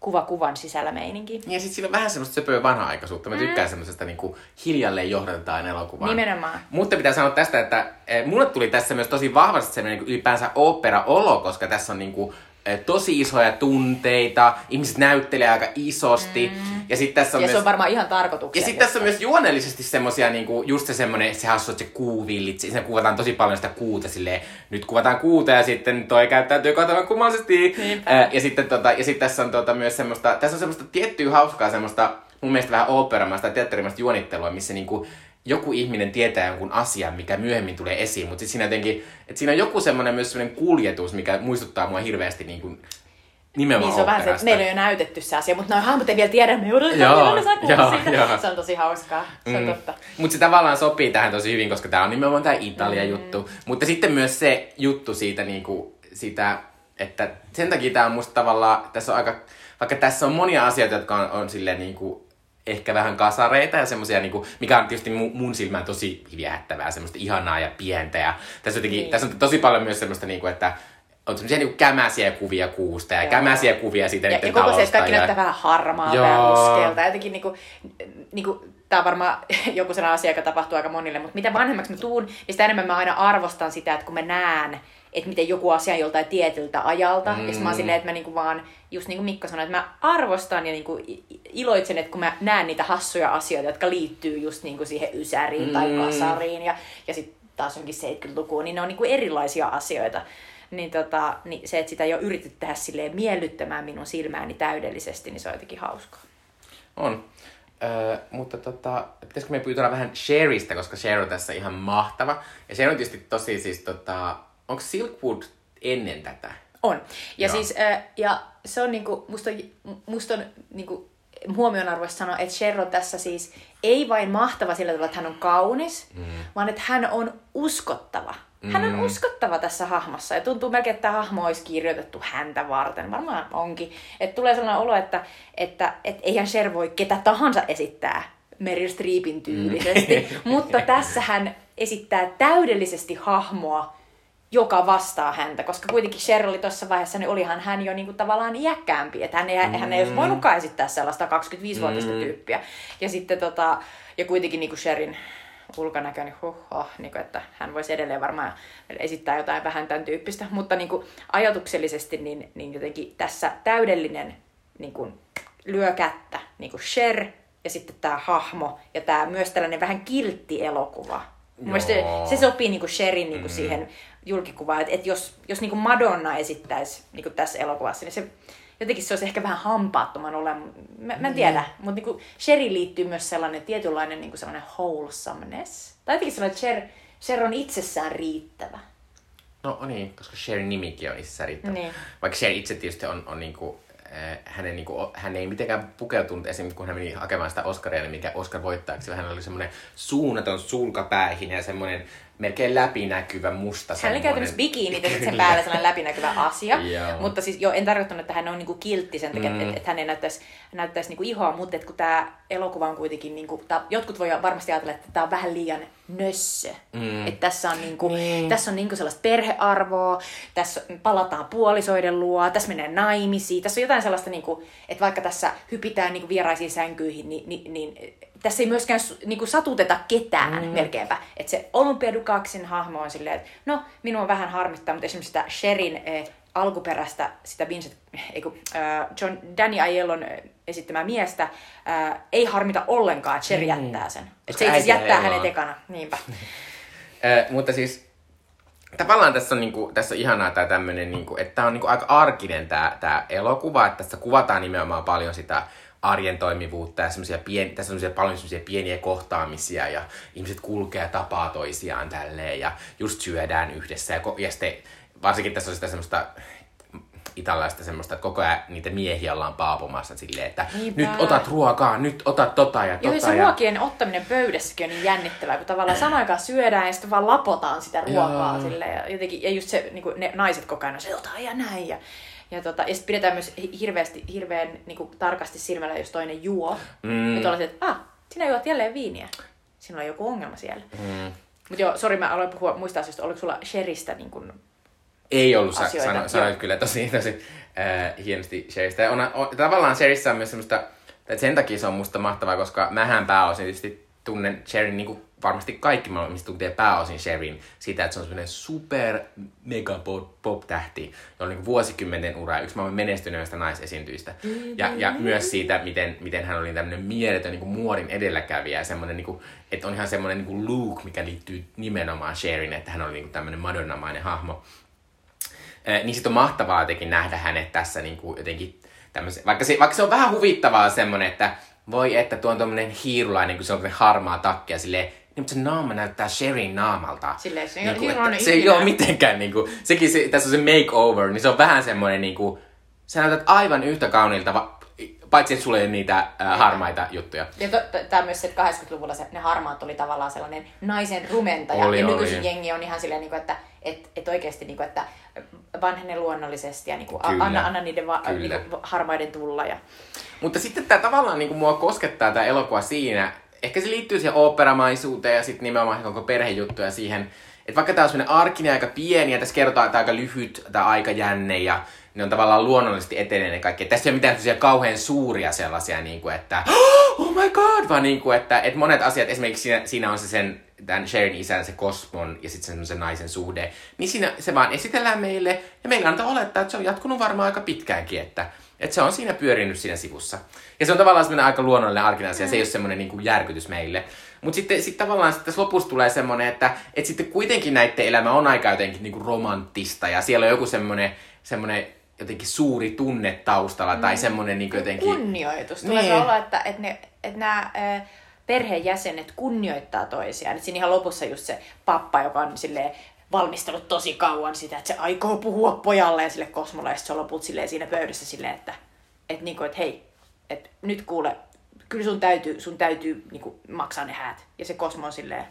kuva kuvan sisällä meininki. Ja sitten siinä on vähän semmoista söpöä vanha-aikaisuutta. Mä tykkään mm. semmoisesta niinku hiljalleen johdatetaan elokuvaan. Nimenomaan. Mutta pitää sanoa tästä, että e, mulle tuli tässä myös tosi vahvasti semmoinen niinku ylipäänsä opera-olo, koska tässä on niinku tosi isoja tunteita, ihmiset näyttelee aika isosti. Mm. Ja sit tässä on ja myös... se on varmaan ihan tarkoituksena. Ja sitten tässä on myös juonellisesti semmosia, niinku, just se semmonen, se hassu, se kuuvillit, siinä kuvataan tosi paljon sitä kuuta silleen, nyt kuvataan kuuta ja sitten toi käyttäytyy kotona kummallisesti. Ja sitten tota, ja sitten tässä on tota, myös semmoista, tässä on semmoista tiettyä hauskaa semmoista, mun mielestä vähän oopperamaista ja teatterimaista juonittelua, missä niinku, joku ihminen tietää jonkun asian, mikä myöhemmin tulee esiin, mutta sitten siinä jotenkin, että siinä on joku semmoinen myös semmoinen kuljetus, mikä muistuttaa mua hirveästi niin kuin Nimenomaan niin se on vähän se, että meillä on jo näytetty se asia, mutta noin hahmot ei vielä tiedä, me vielä saa kuulla siitä. Joo. Se on tosi hauskaa, se on mm. totta. Mutta se tavallaan sopii tähän tosi hyvin, koska tämä on nimenomaan tämä Italia-juttu. Mm. Mutta sitten myös se juttu siitä, niinku, sitä, että sen takia tämä on musta tavallaan, tässä on aika, vaikka tässä on monia asioita, jotka on, on silleen niinku, ehkä vähän kasareita ja semmoisia, niinku, mikä on tietysti mun, mun silmään tosi viehättävää, semmoista ihanaa ja pientä. Ja tässä, jotenkin, niin. tässä on tosi paljon myös semmoista, niinku, että on semmoisia niinku kämäsiä kuvia kuusta ja Joo. kämäsiä kuvia siitä ja, ja koko se, että kaikki ja... näyttää vähän harmaalta ja muskelta. Jotenkin niinku, niinku, tämä on varmaan joku sellainen asia, joka tapahtuu aika monille, mutta mitä vanhemmaksi mä tuun, niin sitä enemmän mä aina arvostan sitä, että kun mä näen, että miten joku asia joltain tietyltä ajalta. Mm. Ja mä oon silleen, että mä niinku vaan, just niin kuin Mikko sanoi, että mä arvostan ja niinku iloitsen, että kun mä näen niitä hassuja asioita, jotka liittyy just niinku siihen ysäriin mm. tai kasariin ja, ja sitten taas onkin 70-lukuun, niin ne on niinku erilaisia asioita niin, tota, niin se, että sitä ei ole yritetty tehdä silleen miellyttämään minun silmääni täydellisesti, niin se on jotenkin hauskaa. On. Öö, mutta tota, pitäisikö me pyytää vähän Sheristä, koska Cher on tässä ihan mahtava. Ja Cher on tietysti tosi siis, tota, onko Silkwood ennen tätä? On. Ja Joo. siis, äh, ja se on niinku, musta on, musta on niinku, huomionarvoista sanoa, että Cher on tässä siis ei vain mahtava sillä tavalla, että hän on kaunis, mm. vaan että hän on uskottava. Hän on mm. uskottava tässä hahmossa ja tuntuu melkein, että tämä hahmo olisi kirjoitettu häntä varten. Varmaan onkin. Että tulee sellainen olo, että, että, että eihän Cher voi ketä tahansa esittää Meryl Streepin tyylisesti. Mm. mutta tässä hän esittää täydellisesti hahmoa, joka vastaa häntä, koska kuitenkin Cher oli tuossa vaiheessa, niin olihan hän jo niinku tavallaan iäkkäämpi, että hän ei, mm. hän ei olisi voinutkaan esittää sellaista 25-vuotista mm. tyyppiä. Ja sitten tota, ja kuitenkin niinku Sherin ulkonäkö, niin huh, huh, niin kuin, että hän voisi edelleen varmaan esittää jotain vähän tämän tyyppistä, mutta niin kuin, ajatuksellisesti niin, niin jotenkin tässä täydellinen niin kuin, lyö kättä, niin kuin Cher ja sitten tämä hahmo ja tämä myös tällainen vähän kiltti elokuva. Se, se sopii niin kuin Sherin niin kuin mm. siihen julkikuvaan, että, että jos, jos niin kuin Madonna esittäisi niin kuin tässä elokuvassa, niin se jotenkin se olisi ehkä vähän hampaattoman ole. Mä, mä en tiedä, mm. mutta niinku Sherry liittyy myös sellainen tietynlainen niinku sellainen wholesomeness. Tai jotenkin sellainen, että Sher, Sher on itsessään riittävä. No niin, koska Sherin nimikin on itsessään riittävä. Niin. Vaikka Sher itse tietysti on, on niinku, äh, hänen, niinku, hän ei mitenkään pukeutunut esimerkiksi, kun hän meni hakemaan sitä Oscaria, niin mikä Oscar voittajaksi. Hän oli semmoinen suunnaton sulkapäihin ja semmoinen melkein läpinäkyvä musta Hän oli käytännössä bikini sen päällä sellainen läpinäkyvä asia. mutta siis jo en tarkoittanut, että hän on niinku kiltti sen takia, mm. että, että hän ei näyttäisi, näyttäisi niinku ihoa, mutta että kun tämä elokuva on kuitenkin, niinku, tää, jotkut voi varmasti ajatella, että tämä on vähän liian nössö. Mm. Että tässä on, niinku, mm. tässä on niinku sellaista perhearvoa, tässä palataan puolisoiden luo, tässä menee naimisiin, tässä on jotain sellaista, niinku, että vaikka tässä hypitään niinku vieraisiin sänkyihin, niin, niin, niin tässä ei myöskään niinku satuteta ketään mm. melkeinpä. Että se Olympiadukaksin hahmo on silleen, että no, minua on vähän harmittaa, mutta esimerkiksi sitä Sherin eh, alkuperäistä, sitä Vincent, ei kun, äh, John, Danny Aiellon esittämää miestä, äh, ei harmita ollenkaan, että Sher mm. jättää sen. Että se itse jättää hänet ekana, niinpä. äh, mutta siis tavallaan tässä on, niinku, tässä on ihanaa tämä tämmöinen, niinku, että tämä on niinku aika arkinen tämä, tämä elokuva, että tässä kuvataan nimenomaan paljon sitä arjen toimivuutta ja semmoisia pien, tässä on paljon semmoisia pieniä kohtaamisia ja ihmiset kulkee ja tapaa toisiaan tälleen ja just syödään yhdessä ja, ja sitten varsinkin tässä on sitä semmoista italaista semmoista, että koko ajan niitä miehiä ollaan paapumassa silleen, että Niinpä. nyt otat ruokaa, nyt otat tota ja tota. Joo, se ja... ruokien ottaminen pöydässäkin on niin jännittävää, kun tavallaan samaan aikaan syödään ja sitten vaan lapotaan sitä ruokaa Joo. silleen. Ja, jotenkin, ja just se, niin ne naiset koko ajan on se, ota ja näin. Ja, ja, tota, ja sitten pidetään myös hirveästi, hirveän niin kuin, tarkasti silmällä, jos toinen juo. Mm. Ja tuollaiset, että ah, sinä juot jälleen viiniä. Sinulla on joku ongelma siellä. Mm. Mutta joo, sori, mä aloin puhua muista asioista. Oliko sulla Sheristä niin kuin, Ei ollut, sä sano, sanoit kyllä tosi, tosi äh, hienosti Sheristä. Ja on, on, tavallaan Sherissa on myös semmoista, että sen takia se on musta mahtavaa, koska mähän pääosin tietysti tunnen Sherin niin kuin varmasti kaikki mistä tuntee pääosin Sherin siitä, että se on semmoinen super mega pop, pop-tähti, jolla on niin vuosikymmenen ura yksi maailman menestyneistä naisesiintyistä. Ja, ja myös siitä, miten, miten hän oli tämmöinen mieletön niin muodin edelläkävijä ja semmoinen, niin kuin, että on ihan semmoinen niin kuin look, mikä liittyy nimenomaan Sherin, että hän oli niin kuin tämmöinen madonnamainen hahmo. Niin sitten on mahtavaa jotenkin nähdä hänet tässä niin kuin jotenkin tämmöisen, vaikka se, vaikka se on vähän huvittavaa semmoinen, että voi että tuo on tommonen hiirulainen, kun se on harmaa takki ja silleen, niin, mutta se naama näyttää Sherin naamalta. Silleen se, niin kuin, että, se ei ole mitenkään, niin kuin, sekin se, tässä on se makeover, niin se on vähän semmoinen, niin kuin, sä näytät aivan yhtä kauniilta, va, paitsi että sulla ei ole niitä äh, harmaita juttuja. Ja tämä myös, että 80-luvulla se, ne harmaat oli tavallaan sellainen naisen rumentaja, oli, ja nykyisin jengi on ihan silleen, niin kuin, että et, et oikeasti, niin kuin, että vanhene luonnollisesti ja niin kuin, anna, anna niiden va, niin kuin, harmaiden tulla. Ja... Mutta sitten tämä tavallaan niin kuin, mua koskettaa tämä elokuva siinä, ehkä se liittyy siihen oopperamaisuuteen ja sitten nimenomaan koko perhejuttu ja siihen, että vaikka tämä on sellainen arkinen aika pieni ja tässä kerrotaan, että aika lyhyt tämä aikajänne ja ne on tavallaan luonnollisesti etenee ne kaikki. Tässä ei ole mitään kauhean suuria sellaisia, niin kuin, että oh my god, vaan niin kuin, että, että monet asiat, esimerkiksi siinä, siinä on se sen tämän Sharon isän, se Kosmon ja sitten sen naisen suhde, niin siinä se vaan esitellään meille ja meillä antaa olettaa, että se on jatkunut varmaan aika pitkäänkin, että, että se on siinä pyörinyt siinä sivussa. Ja se on tavallaan semmoinen aika luonnollinen arkinen asia, mm. se ei ole semmoinen niin kuin järkytys meille. Mutta sitten sit tavallaan sitten tässä lopussa tulee semmoinen, että, että sitten kuitenkin näiden elämä on aika jotenkin niin kuin romanttista ja siellä on joku semmoinen, semmoinen jotenkin suuri tunne taustalla mm. tai semmoinen niin jotenkin... Kunnioitus. Tulee niin. olla, että, että, ne, että nämä perheenjäsenet kunnioittaa toisiaan. Et siinä ihan lopussa just se pappa, joka on silleen valmistellut tosi kauan sitä, että se aikoo puhua pojalle ja sille Kosmolle, ja se on loput silleen siinä pöydässä silleen, että, että, niinku, että hei, että nyt kuule, kyllä sun täytyy, sun täytyy niinku, maksaa ne häät. Ja se Kosmo on silleen,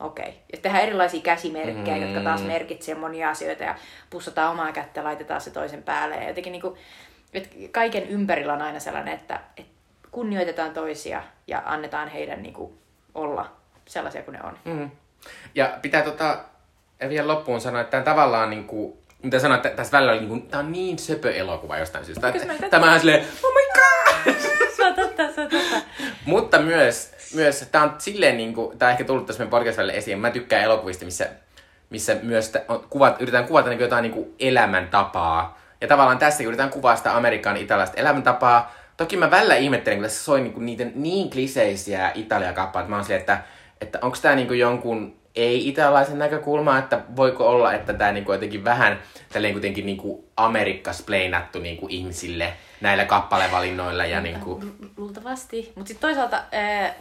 okei. Okay. Ja tehdään erilaisia käsimerkkejä, mm. jotka taas mm. merkitsee monia asioita ja pussataan omaa kättä ja laitetaan se toisen päälle. Ja jotenkin niinku, että kaiken ympärillä on aina sellainen, että, että kunnioitetaan toisia ja annetaan heidän niin kuin, olla sellaisia kuin ne on. Mm. Ja pitää tota, vielä loppuun sanoa, että tämä tavallaan niin kuin, mitä sanoit, että tässä välillä oli niin kuin, tämä on niin söpö elokuva jostain syystä. Eikö se meillä Tämä on silleen, oh my god! Se on totta, se on totta. Mutta myös, myös tämä on silleen, niin kuin, tämä on ehkä tullut tässä meidän podcast esiin, mä tykkään elokuvista, missä, missä myös tä- on, kuvat, yritetään kuvata niin jotain niin kuin elämäntapaa. Ja tavallaan tässä yritetään kuvaa sitä Amerikan italialaista elämäntapaa. Toki mä välillä ihmettelen, kun tässä soi niin kuin niiden niin kliseisiä Italia-kappaleita, mä oon silleen, että, että onko tämä niin kuin jonkun ei-italialaisen näkökulma, että voiko olla, että tämä niinku jotenkin vähän tälleen kuitenkin niinku Amerikka-spleinattu niinku ihmisille näillä kappalevalinnoilla ja niinku... Lu- Luultavasti. Mutta sitten toisaalta ää,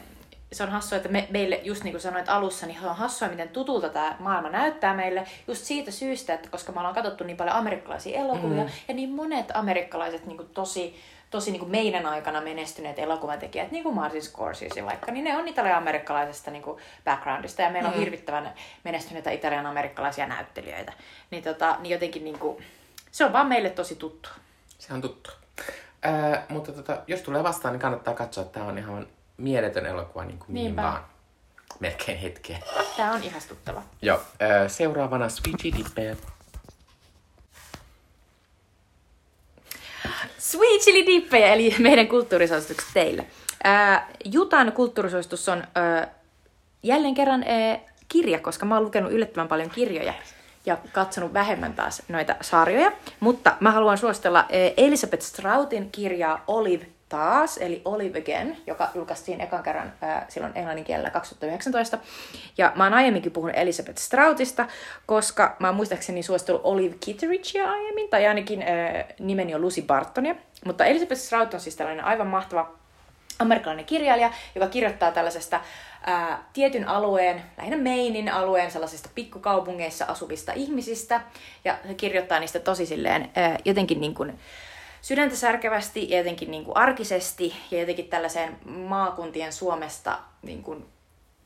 se on hassua, että me, meille, just niin kuin sanoit alussa, niin se on hassua, miten tutulta tämä maailma näyttää meille. Just siitä syystä, että koska me ollaan katsottu niin paljon amerikkalaisia elokuvia, mm. ja niin monet amerikkalaiset niin kuin tosi, tosi niin kuin meidän aikana menestyneet elokuvatekijät, niin kuin Martin Scorsese vaikka, niin ne on italian-amerikkalaisesta niin kuin backgroundista, ja meillä on hirvittävän menestyneitä italian-amerikkalaisia näyttelijöitä. Niin, tota, niin jotenkin niin kuin, se on vaan meille tosi tuttu. Se on tuttu. Ää, mutta tota, jos tulee vastaan, niin kannattaa katsoa, että tämä on ihan mieletön elokuva niin kuin mihin Niinpä. vaan. Melkein hetkeen. Tämä on ihastuttava. Joo, ää, seuraavana Sweetie Dippe. Sweet Chili Dippejä, eli meidän kulttuurisuositukset teille. Ää, Jutan kulttuurisuositus on ää, jälleen kerran ää, kirja, koska mä oon lukenut yllättävän paljon kirjoja ja katsonut vähemmän taas noita sarjoja. Mutta mä haluan suositella ää, Elisabeth Stroutin kirjaa Olive taas, eli Olive Again, joka julkaistiin ekan kerran ää, silloin englannin kielellä 2019. Ja mä oon aiemminkin puhunut Elisabeth Stroutista, koska mä oon muistaakseni suositellut Olive Kitteridgea aiemmin, tai ainakin ää, nimeni on Lucy Bartonia. Mutta Elisabeth Strout on siis tällainen aivan mahtava amerikkalainen kirjailija, joka kirjoittaa tällaisesta ää, tietyn alueen, lähinnä Mainin alueen sellaisista pikkukaupungeissa asuvista ihmisistä. Ja se kirjoittaa niistä tosi silleen ää, jotenkin niin kuin sydäntä särkevästi ja jotenkin niin kuin arkisesti ja jotenkin tällaiseen maakuntien Suomesta niin kuin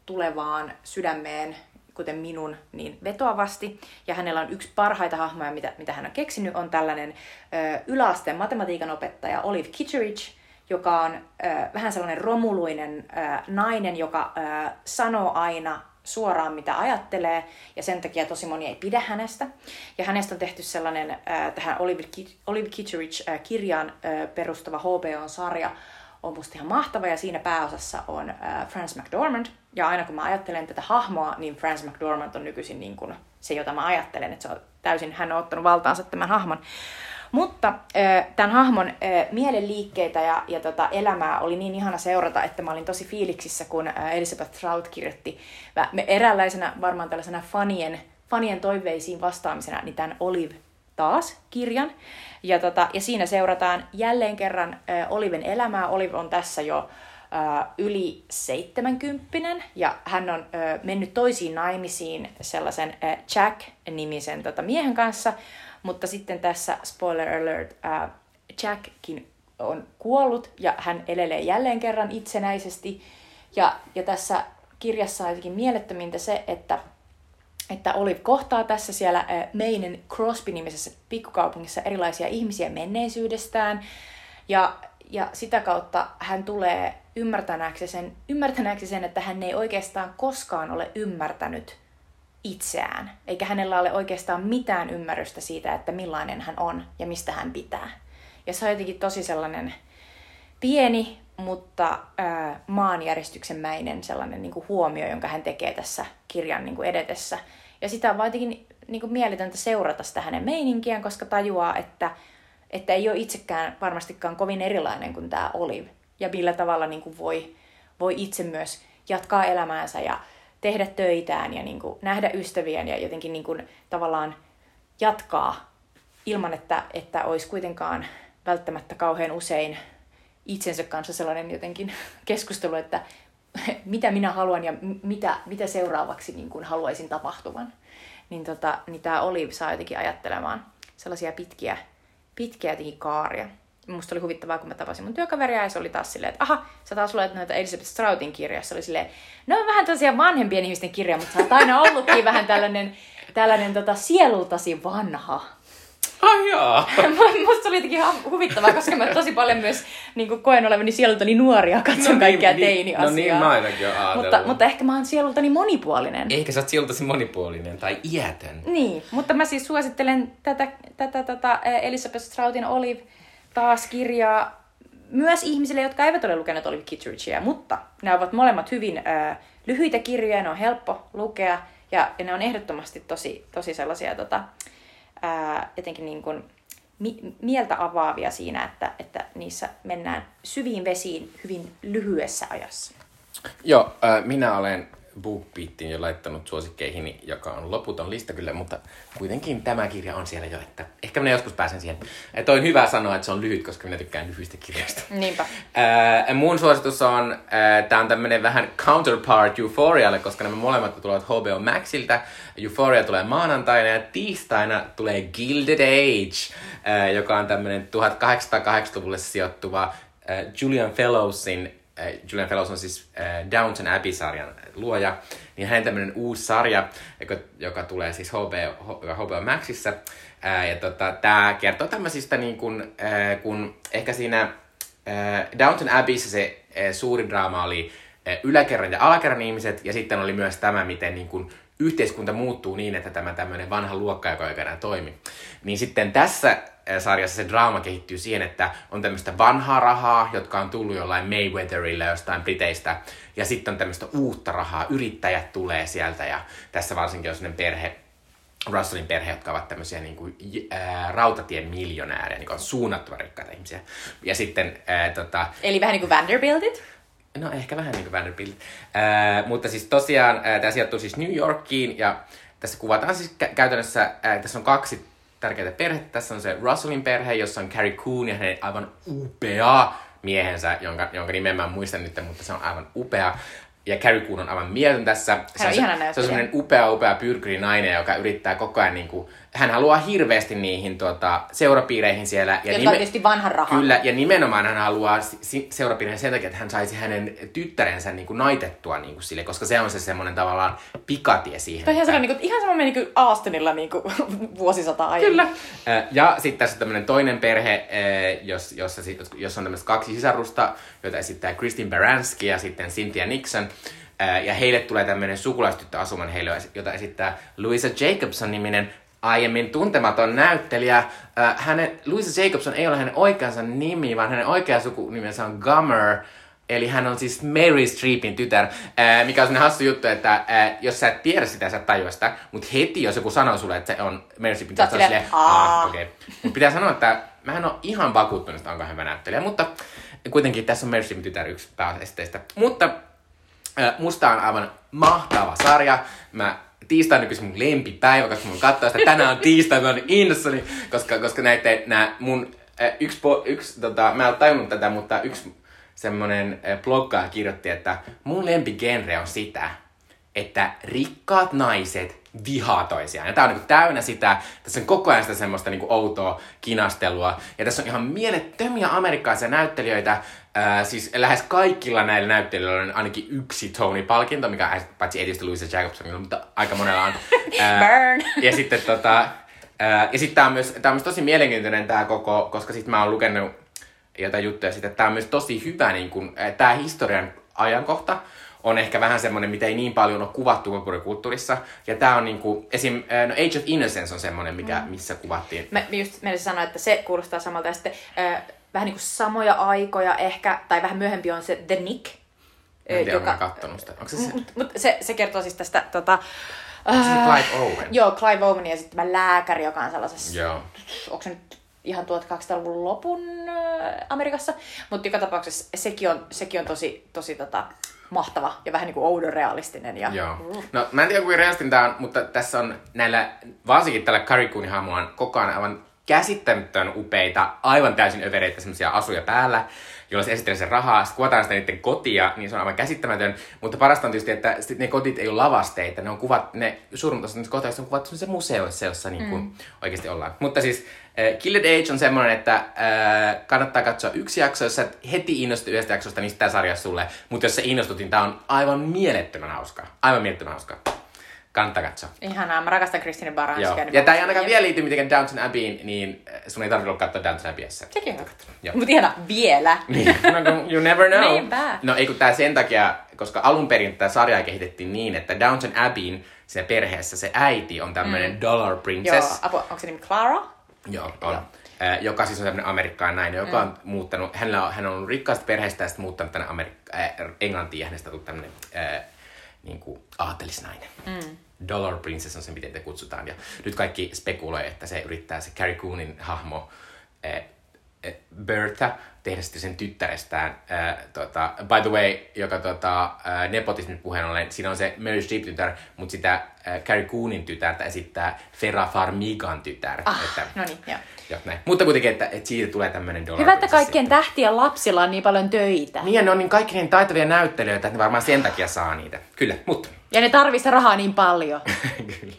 tulevaan sydämeen, kuten minun, niin vetoavasti. Ja hänellä on yksi parhaita hahmoja, mitä, mitä hän on keksinyt, on tällainen ö, yläasteen matematiikan opettaja Olive Kitteridge, joka on ö, vähän sellainen romuluinen ö, nainen, joka ö, sanoo aina suoraan mitä ajattelee, ja sen takia tosi moni ei pidä hänestä. Ja hänestä on tehty sellainen äh, tähän Oliver Kitteridge-kirjaan äh, perustuva HBO-sarja, on musta ihan mahtava, ja siinä pääosassa on äh, Frances McDormand. Ja aina kun mä ajattelen tätä hahmoa, niin Frances McDormand on nykyisin niin kuin se, jota mä ajattelen, että se on täysin, hän on ottanut valtaansa tämän hahmon. Mutta tämän hahmon mielenliikkeitä ja, ja tota, elämää oli niin ihana seurata, että mä olin tosi fiiliksissä, kun Elizabeth Trout kirjoitti me eräänlaisena varmaan tällaisena fanien, fanien toiveisiin vastaamisena, niin tämän Olive taas kirjan. Ja, tota, ja siinä seurataan jälleen kerran Oliven elämää. Olive on tässä jo yli 70 ja hän on mennyt toisiin naimisiin sellaisen Jack-nimisen tota, miehen kanssa, mutta sitten tässä, spoiler alert, äh, Jackkin on kuollut ja hän elelee jälleen kerran itsenäisesti. Ja, ja tässä kirjassa on jotenkin mielettömintä se, että että Olive kohtaa tässä siellä äh, Mainen Crosby-nimisessä pikkukaupungissa erilaisia ihmisiä menneisyydestään. Ja, ja sitä kautta hän tulee ymmärtäneeksi sen, ymmärtäneeksi sen, että hän ei oikeastaan koskaan ole ymmärtänyt itseään. Eikä hänellä ole oikeastaan mitään ymmärrystä siitä, että millainen hän on ja mistä hän pitää. Ja se on jotenkin tosi sellainen pieni, mutta ää, maanjäristyksenmäinen sellainen niin kuin huomio, jonka hän tekee tässä kirjan niin kuin edetessä. Ja sitä on vaan jotenkin niin kuin mieletöntä seurata sitä hänen meininkiään, koska tajuaa, että, että ei ole itsekään varmastikaan kovin erilainen kuin tämä Olive. Ja millä tavalla niin kuin voi, voi itse myös jatkaa elämäänsä ja tehdä töitään ja niin kuin nähdä ystäviään ja jotenkin niin kuin tavallaan jatkaa ilman, että, että olisi kuitenkaan välttämättä kauhean usein itsensä kanssa sellainen jotenkin keskustelu, että mitä minä haluan ja mitä, mitä seuraavaksi niin kuin haluaisin tapahtuvan. Niin, tota, niin tämä Olive saa jotenkin ajattelemaan sellaisia pitkiä, pitkiä kaaria. Musta oli huvittavaa, kun mä tapasin mun työkaveria ja se oli taas silleen, että aha, sä taas luet noita Elizabeth Stroutin kirjoja. Se oli silleen, no on vähän tosiaan vanhempien ihmisten kirja, mutta sä oot aina ollutkin vähän tällainen, tällainen tota, sielultasi vanha. Ai jaa. Musta se oli jotenkin ihan huvittavaa, koska mä tosi paljon myös niin koen olevani sielultani nuoria, katson no, kaikkea niin, teini-asiaa. No niin, mä ainakin ajatellut. mutta, mutta ehkä mä oon sielultani monipuolinen. Ehkä sä oot sieltäsi monipuolinen tai iätön. Niin, mutta mä siis suosittelen tätä, tätä, tätä Elisabeth Stroutin Olive taas kirjaa myös ihmisille, jotka eivät ole lukeneet Olive Kitteridgea, mutta nämä ovat molemmat hyvin äh, lyhyitä kirjoja, ne on helppo lukea ja, ja ne on ehdottomasti tosi, tosi sellaisia tota, ää, jotenkin niin kuin mi- mieltä avaavia siinä, että, että niissä mennään syviin vesiin hyvin lyhyessä ajassa. Joo, äh, minä olen BookBeatin jo laittanut suosikkeihin, joka on loputon lista kyllä, mutta kuitenkin tämä kirja on siellä jo, että ehkä minä joskus pääsen siihen. Että on hyvä sanoa, että se on lyhyt, koska minä tykkään lyhyistä kirjoista. Niinpä. Äh, mun suositus on, äh, tämä on tämmöinen vähän counterpart Euphorialle, koska nämä molemmat tulevat HBO Maxilta. Euphoria tulee maanantaina ja tiistaina tulee Gilded Age, äh, joka on tämmöinen 1880-luvulle sijoittuva Julian Fellowsin Julian Fellows on siis äh, Downton Abbey-sarjan luoja, niin hänen tämmöinen uusi sarja, joka, joka tulee siis HBO, HBO Maxissa. Äh, ja tota, tämä kertoo tämmöisistä niin kun, kun ehkä siinä Downton Abbeyssä se suuri draama oli yläkerran ja alakerran ihmiset, ja sitten oli myös tämä, miten niin kun, yhteiskunta muuttuu niin, että tämä tämmöinen vanha luokka, joka ei enää toimi. Niin sitten tässä sarjassa se draama kehittyy siihen, että on tämmöistä vanhaa rahaa, jotka on tullut jollain Mayweatherilla jostain Briteistä, ja sitten on tämmöistä uutta rahaa, yrittäjät tulee sieltä, ja tässä varsinkin on sellainen perhe, Russellin perhe, jotka ovat tämmöisiä niin kuin, ää, rautatien miljonäärejä, niin kuin suunnattoman rikkaita ihmisiä. Ja sitten, ää, tota, Eli vähän niin kuin Vanderbiltit? No ehkä vähän niin kuin Vanderbilt. Ää, mutta siis tosiaan ää, tämä sijoittuu siis New Yorkiin ja tässä kuvataan siis kä- käytännössä, ää, tässä on kaksi tärkeää perhettä. Tässä on se Russellin perhe, jossa on Carrie Coon ja hänen aivan upea miehensä, jonka, jonka nimen mä en muista nyt, mutta se on aivan upea. Ja Carrie Coon on aivan mieltön tässä. Se on, se, se on semmoinen upea, upea pyrkyri nainen, joka yrittää koko ajan niin kuin, hän haluaa hirveästi niihin tota, seurapiireihin siellä. Ja Jotka nime- on tietysti vanhan rahaa. Kyllä, ja nimenomaan hän haluaa si- seurapiireihin sen takia, että hän saisi hänen tyttärensä niin kuin naitettua niin kuin sille, koska se on se semmoinen tavallaan pikatie siihen. Toi ihan sellainen, niin kuin, ihan semmoinen niin kuin Austinilla niin kuin, vuosisata aiemmin. Kyllä. Ja sitten tässä on tämmöinen toinen perhe, jos, jossa, jossa on tämmöiset kaksi sisarusta, joita esittää Kristin Baranski ja sitten Cynthia Nixon. Ja heille tulee tämmöinen sukulaistyttö asuman heille, jota esittää Louisa Jacobson-niminen aiemmin tuntematon näyttelijä. Äh, Hänen, Louisa Jacobson ei ole hänen oikeansa nimi, vaan hänen oikea sukunimensä on Gummer. Eli hän on siis Mary Streepin tytär, ää, mikä on sellainen hassu juttu, että ää, jos sä et tiedä sitä, sä et tajua sitä, mutta heti jos joku sanoo sulle, että se on Mary Streepin tytär, sä silleen, silleen, "Aa." "Aa, okei. Okay. Mutta pitää sanoa, että mä en ole ihan vakuuttunut, että onko hän hyvä näyttelijä, mutta kuitenkin tässä on Mary Streepin tytär yksi pääesteistä. Mutta ää, musta on aivan mahtava sarja. Mä tiistai on mun lempipäivä, koska mun katsoo sitä. Tänään on tiistai, mä oon innossani, koska, koska näitä nää mun ää, yksi, po, yksi tota, mä en tajunnut tätä, mutta yksi semmonen ää, bloggaaja kirjoitti, että mun lempigenre on sitä, että rikkaat naiset vihaa toisiaan. Ja tää on niinku täynnä sitä, tässä on koko ajan sitä semmoista niinku outoa kinastelua. Ja tässä on ihan mielettömiä amerikkalaisia näyttelijöitä. Ää, siis lähes kaikilla näillä näyttelijöillä on ainakin yksi Tony-palkinto, mikä paitsi edisti Louisa Jacobsonilla, mutta aika monella on. Ää, Burn. Ja sitten tota, ää, ja sitten tää on myös, tää on myös tosi mielenkiintoinen tää koko, koska sitten mä oon lukenut jotain juttuja siitä, että tää on myös tosi hyvä niin kun, ää, tää historian ajankohta on ehkä vähän semmoinen, mitä ei niin paljon ole kuvattu populaarikulttuurissa. Ja tää on niinku, esim. No Age of Innocence on semmoinen, mikä, missä kuvattiin. Mä just menisin sanoa, että se kuulostaa samalta. Ja sitten äh, vähän niin kuin samoja aikoja ehkä, tai vähän myöhempi on se The Nick. En tiedä, joka... kattonut sitä. Onko se se? Mut, mut se, se kertoo siis tästä, tota, Onko se äh, Clive Owen? Joo, Clive Owen ja sitten tämä lääkäri, joka on sellaisessa, Joo. onko se nyt ihan 1800-luvun lopun äh, Amerikassa, mutta joka tapauksessa sekin on, sekin on tosi, tosi tota, mahtava ja vähän niin kuin oudon realistinen. Ja, Joo. No mä en tiedä kuinka realistin tää on, mutta tässä on näillä, varsinkin tällä Karikunin hahmolla on koko ajan aivan käsittämättömän upeita, aivan täysin övereitä semmoisia asuja päällä, joilla se esittelee sen rahaa. Sitten kuvataan sitä niiden kotia, niin se on aivan käsittämätön. Mutta parasta on tietysti, että ne kotit ei ole lavasteita. Ne on kuvat, ne suurin osa niistä koteista on kuvattu semmoisessa museoissa, jossa niin kuin oikeasti ollaan. Mutta siis äh, Killed Age on semmoinen, että äh, kannattaa katsoa yksi jakso, jos sä et heti innostu yhdestä jaksosta, niin sitä sarja sulle. Mutta jos sä innostut, niin tää on aivan mielettömän hauskaa. Aivan mielettömän hauskaa. Kannattaa katsoa. Ihanaa, mä rakastan Kristine Baranska. Joo. niin Ja tää ei ainakaan vielä liity mitenkään Downton Abbeyin, niin äh, sun ei tarvitse katsoa Downton Abbeyssä. Sekin on hyvä. Joo. Mut ihana, vielä. Niin, no, kun you never know. Niinpä. No ei kun tää sen takia, koska alun perin tätä sarjaa kehitettiin niin, että Downton Abbeyin se perheessä se äiti on tämmönen mm. Dollar Joo, Princess. apua, onko se nimi Clara? Joo, on. Joo. Äh, joka siis on tämmöinen amerikkalainen nainen, joka on muuttanut, hänellä on, hän on ollut rikkaasta perheestä ja sitten muuttanut tänne Amerik- äh, Englantiin ja hänestä on tullut tämmöinen äh, niin kuin aatelisnainen. Mm. Dollar Princess on se, miten te kutsutaan. Ja nyt kaikki spekuloi, että se yrittää se Carrie Coonin hahmo äh, Bertha tehdä sitten sen tyttärestään. Äh, tota, by the way, joka tota, äh, nepotismin puheen ollen, siinä on se Mary Streep-tytär, mutta sitä äh, Carrie Coonin tytärtä esittää Farah Farmigan tytär. Ah, että, no niin, joo. Joo, näin. Mutta kuitenkin, että, että siitä tulee tämmöinen dollar Hyvä, että kaikkien sitten. tähtien lapsilla on niin paljon töitä. Niin, ja ne on niin kaikki niin taitavia näyttelijöitä, että ne varmaan sen takia saa niitä. Kyllä, mutta... Ja ne tarvii sitä rahaa niin paljon. Kyllä.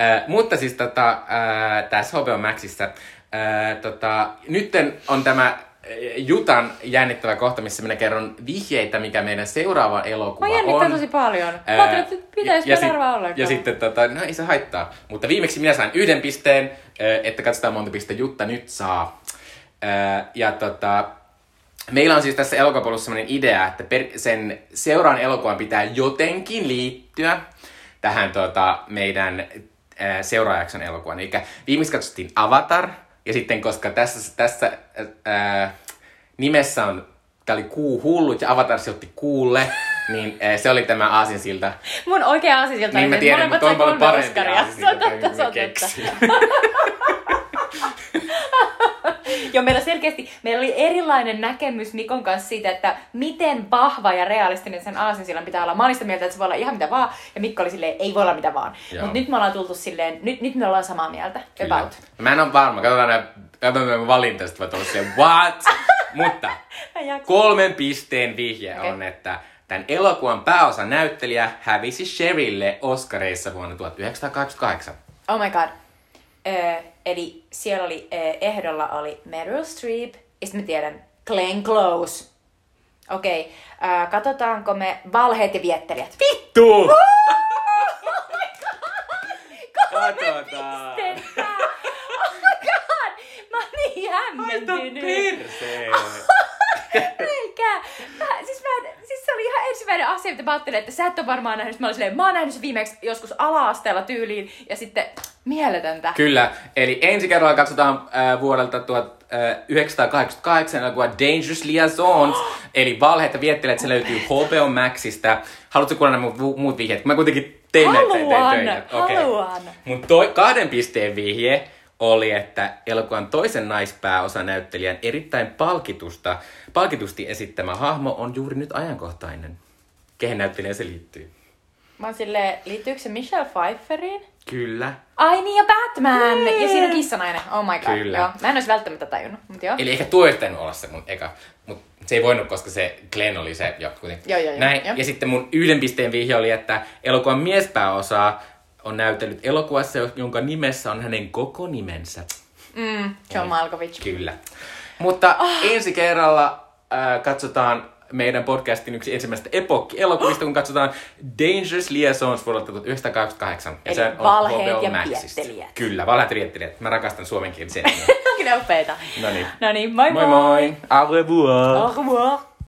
Äh, mutta siis tota, äh, tässä HBO Maxissa, äh, tota, nytten on tämä Jutan jännittävä kohta, missä minä kerron vihjeitä, mikä meidän seuraava elokuva Mä jännittää on. tosi paljon. Mä ajattelin, että pitäisi ja, mä sit- ja sitten, tota, no ei se haittaa. Mutta viimeksi minä sain yhden pisteen, että katsotaan monta piste Jutta nyt saa. Ja tota, meillä on siis tässä elokuvapolussa sellainen idea, että per, sen seuraan elokuvan pitää jotenkin liittyä tähän tota, meidän äh, seuraajakson elokuvaan. Eli viimeksi katsottiin Avatar, ja sitten koska tässä, tässä äh, nimessä on, tää oli kuu hullut ja Avatar sijoitti kuulle, niin äh, se oli tämä aasinsilta. Mun oikea aasisilta Niin mä tiedän, mutta on paljon parempi Oscaria. Se on totta, se on totta. Joo, meillä selkeästi, meillä oli erilainen näkemys Mikon kanssa siitä, että miten vahva ja realistinen sen aasinsillan pitää olla. Mä olin sitä mieltä, että se voi olla ihan mitä vaan, ja Mikko oli silleen, ei voi olla mitä vaan. Mutta nyt me ollaan tultu silleen, nyt, nyt me ollaan samaa mieltä. About. Mä en ole varma, katsotaan katsotaan valinta, sitten se, what? Mutta kolmen pisteen vihje Okei. on, että tämän elokuvan pääosan näyttelijä hävisi Sherille Oscareissa vuonna 1988. Oh my god. Ö, eli siellä oli, ö, ehdolla oli Meryl Streep, ja sitten mä tiedän, Glenn Close. Okei, okay. katsotaanko me valheet ja viettelijät? Vittu! Oh Katsotaan. Pistettä! Oh my god! Mä oon niin hämmentynyt. perseen. Eikä. Mä, siis, mä, siis se oli ihan ensimmäinen asia, mitä mä ajattelin, että sä et ole varmaan nähnyt. Mä olin silleen, mä oon nähnyt se viimeksi joskus ala-asteella tyyliin. Ja sitten mieletöntä. Kyllä, eli ensi kerralla katsotaan äh, vuodelta 1988 elokuva Dangerous Liaisons, eli valheet ja viettelet, se löytyy HBO Maxista. Haluatko kuulla nämä muut, muut vihjeet? Mä kuitenkin tein näitä Haluan, töitä. haluan. Mutta toi kahden pisteen vihje oli, että elokuvan toisen naispääosanäyttelijän erittäin palkitusta, palkitusti esittämä hahmo on juuri nyt ajankohtainen. Kehen näyttelijä se liittyy? Mä oon silleen, liittyykö se Michelle Pfeifferiin? Kyllä. Ai niin, ja Batman! Ja siinä on kissanainen. Oh my god. Kyllä. Joo. Mä en olisi välttämättä tajunnut, mutta joo. Eli ehkä tuo olisi pitänyt olla se mun eka. Mutta se ei voinut, koska se Glenn oli se jo kuitenkin. Joo, joo, joo. Näin. Joo. Ja sitten mun yhden pisteen vihje oli, että elokuvan miespääosa on näytellyt elokuvassa, jonka nimessä on hänen koko nimensä. Mm, John Malkovich. Kyllä. Mutta Ah. ensi kerralla äh, katsotaan meidän podcastin yksi ensimmäistä epokki-elokuvista, kun katsotaan Dangerous Liaisons vuodelta 1988. Ja Eli se on valheet ja viettelijät. Kyllä, valheet ja viettelijät. Mä rakastan suomenkielisiä. Onkin ne upeita. no niin. No niin, moi moi. Moi moi. Au revoir. Au revoir.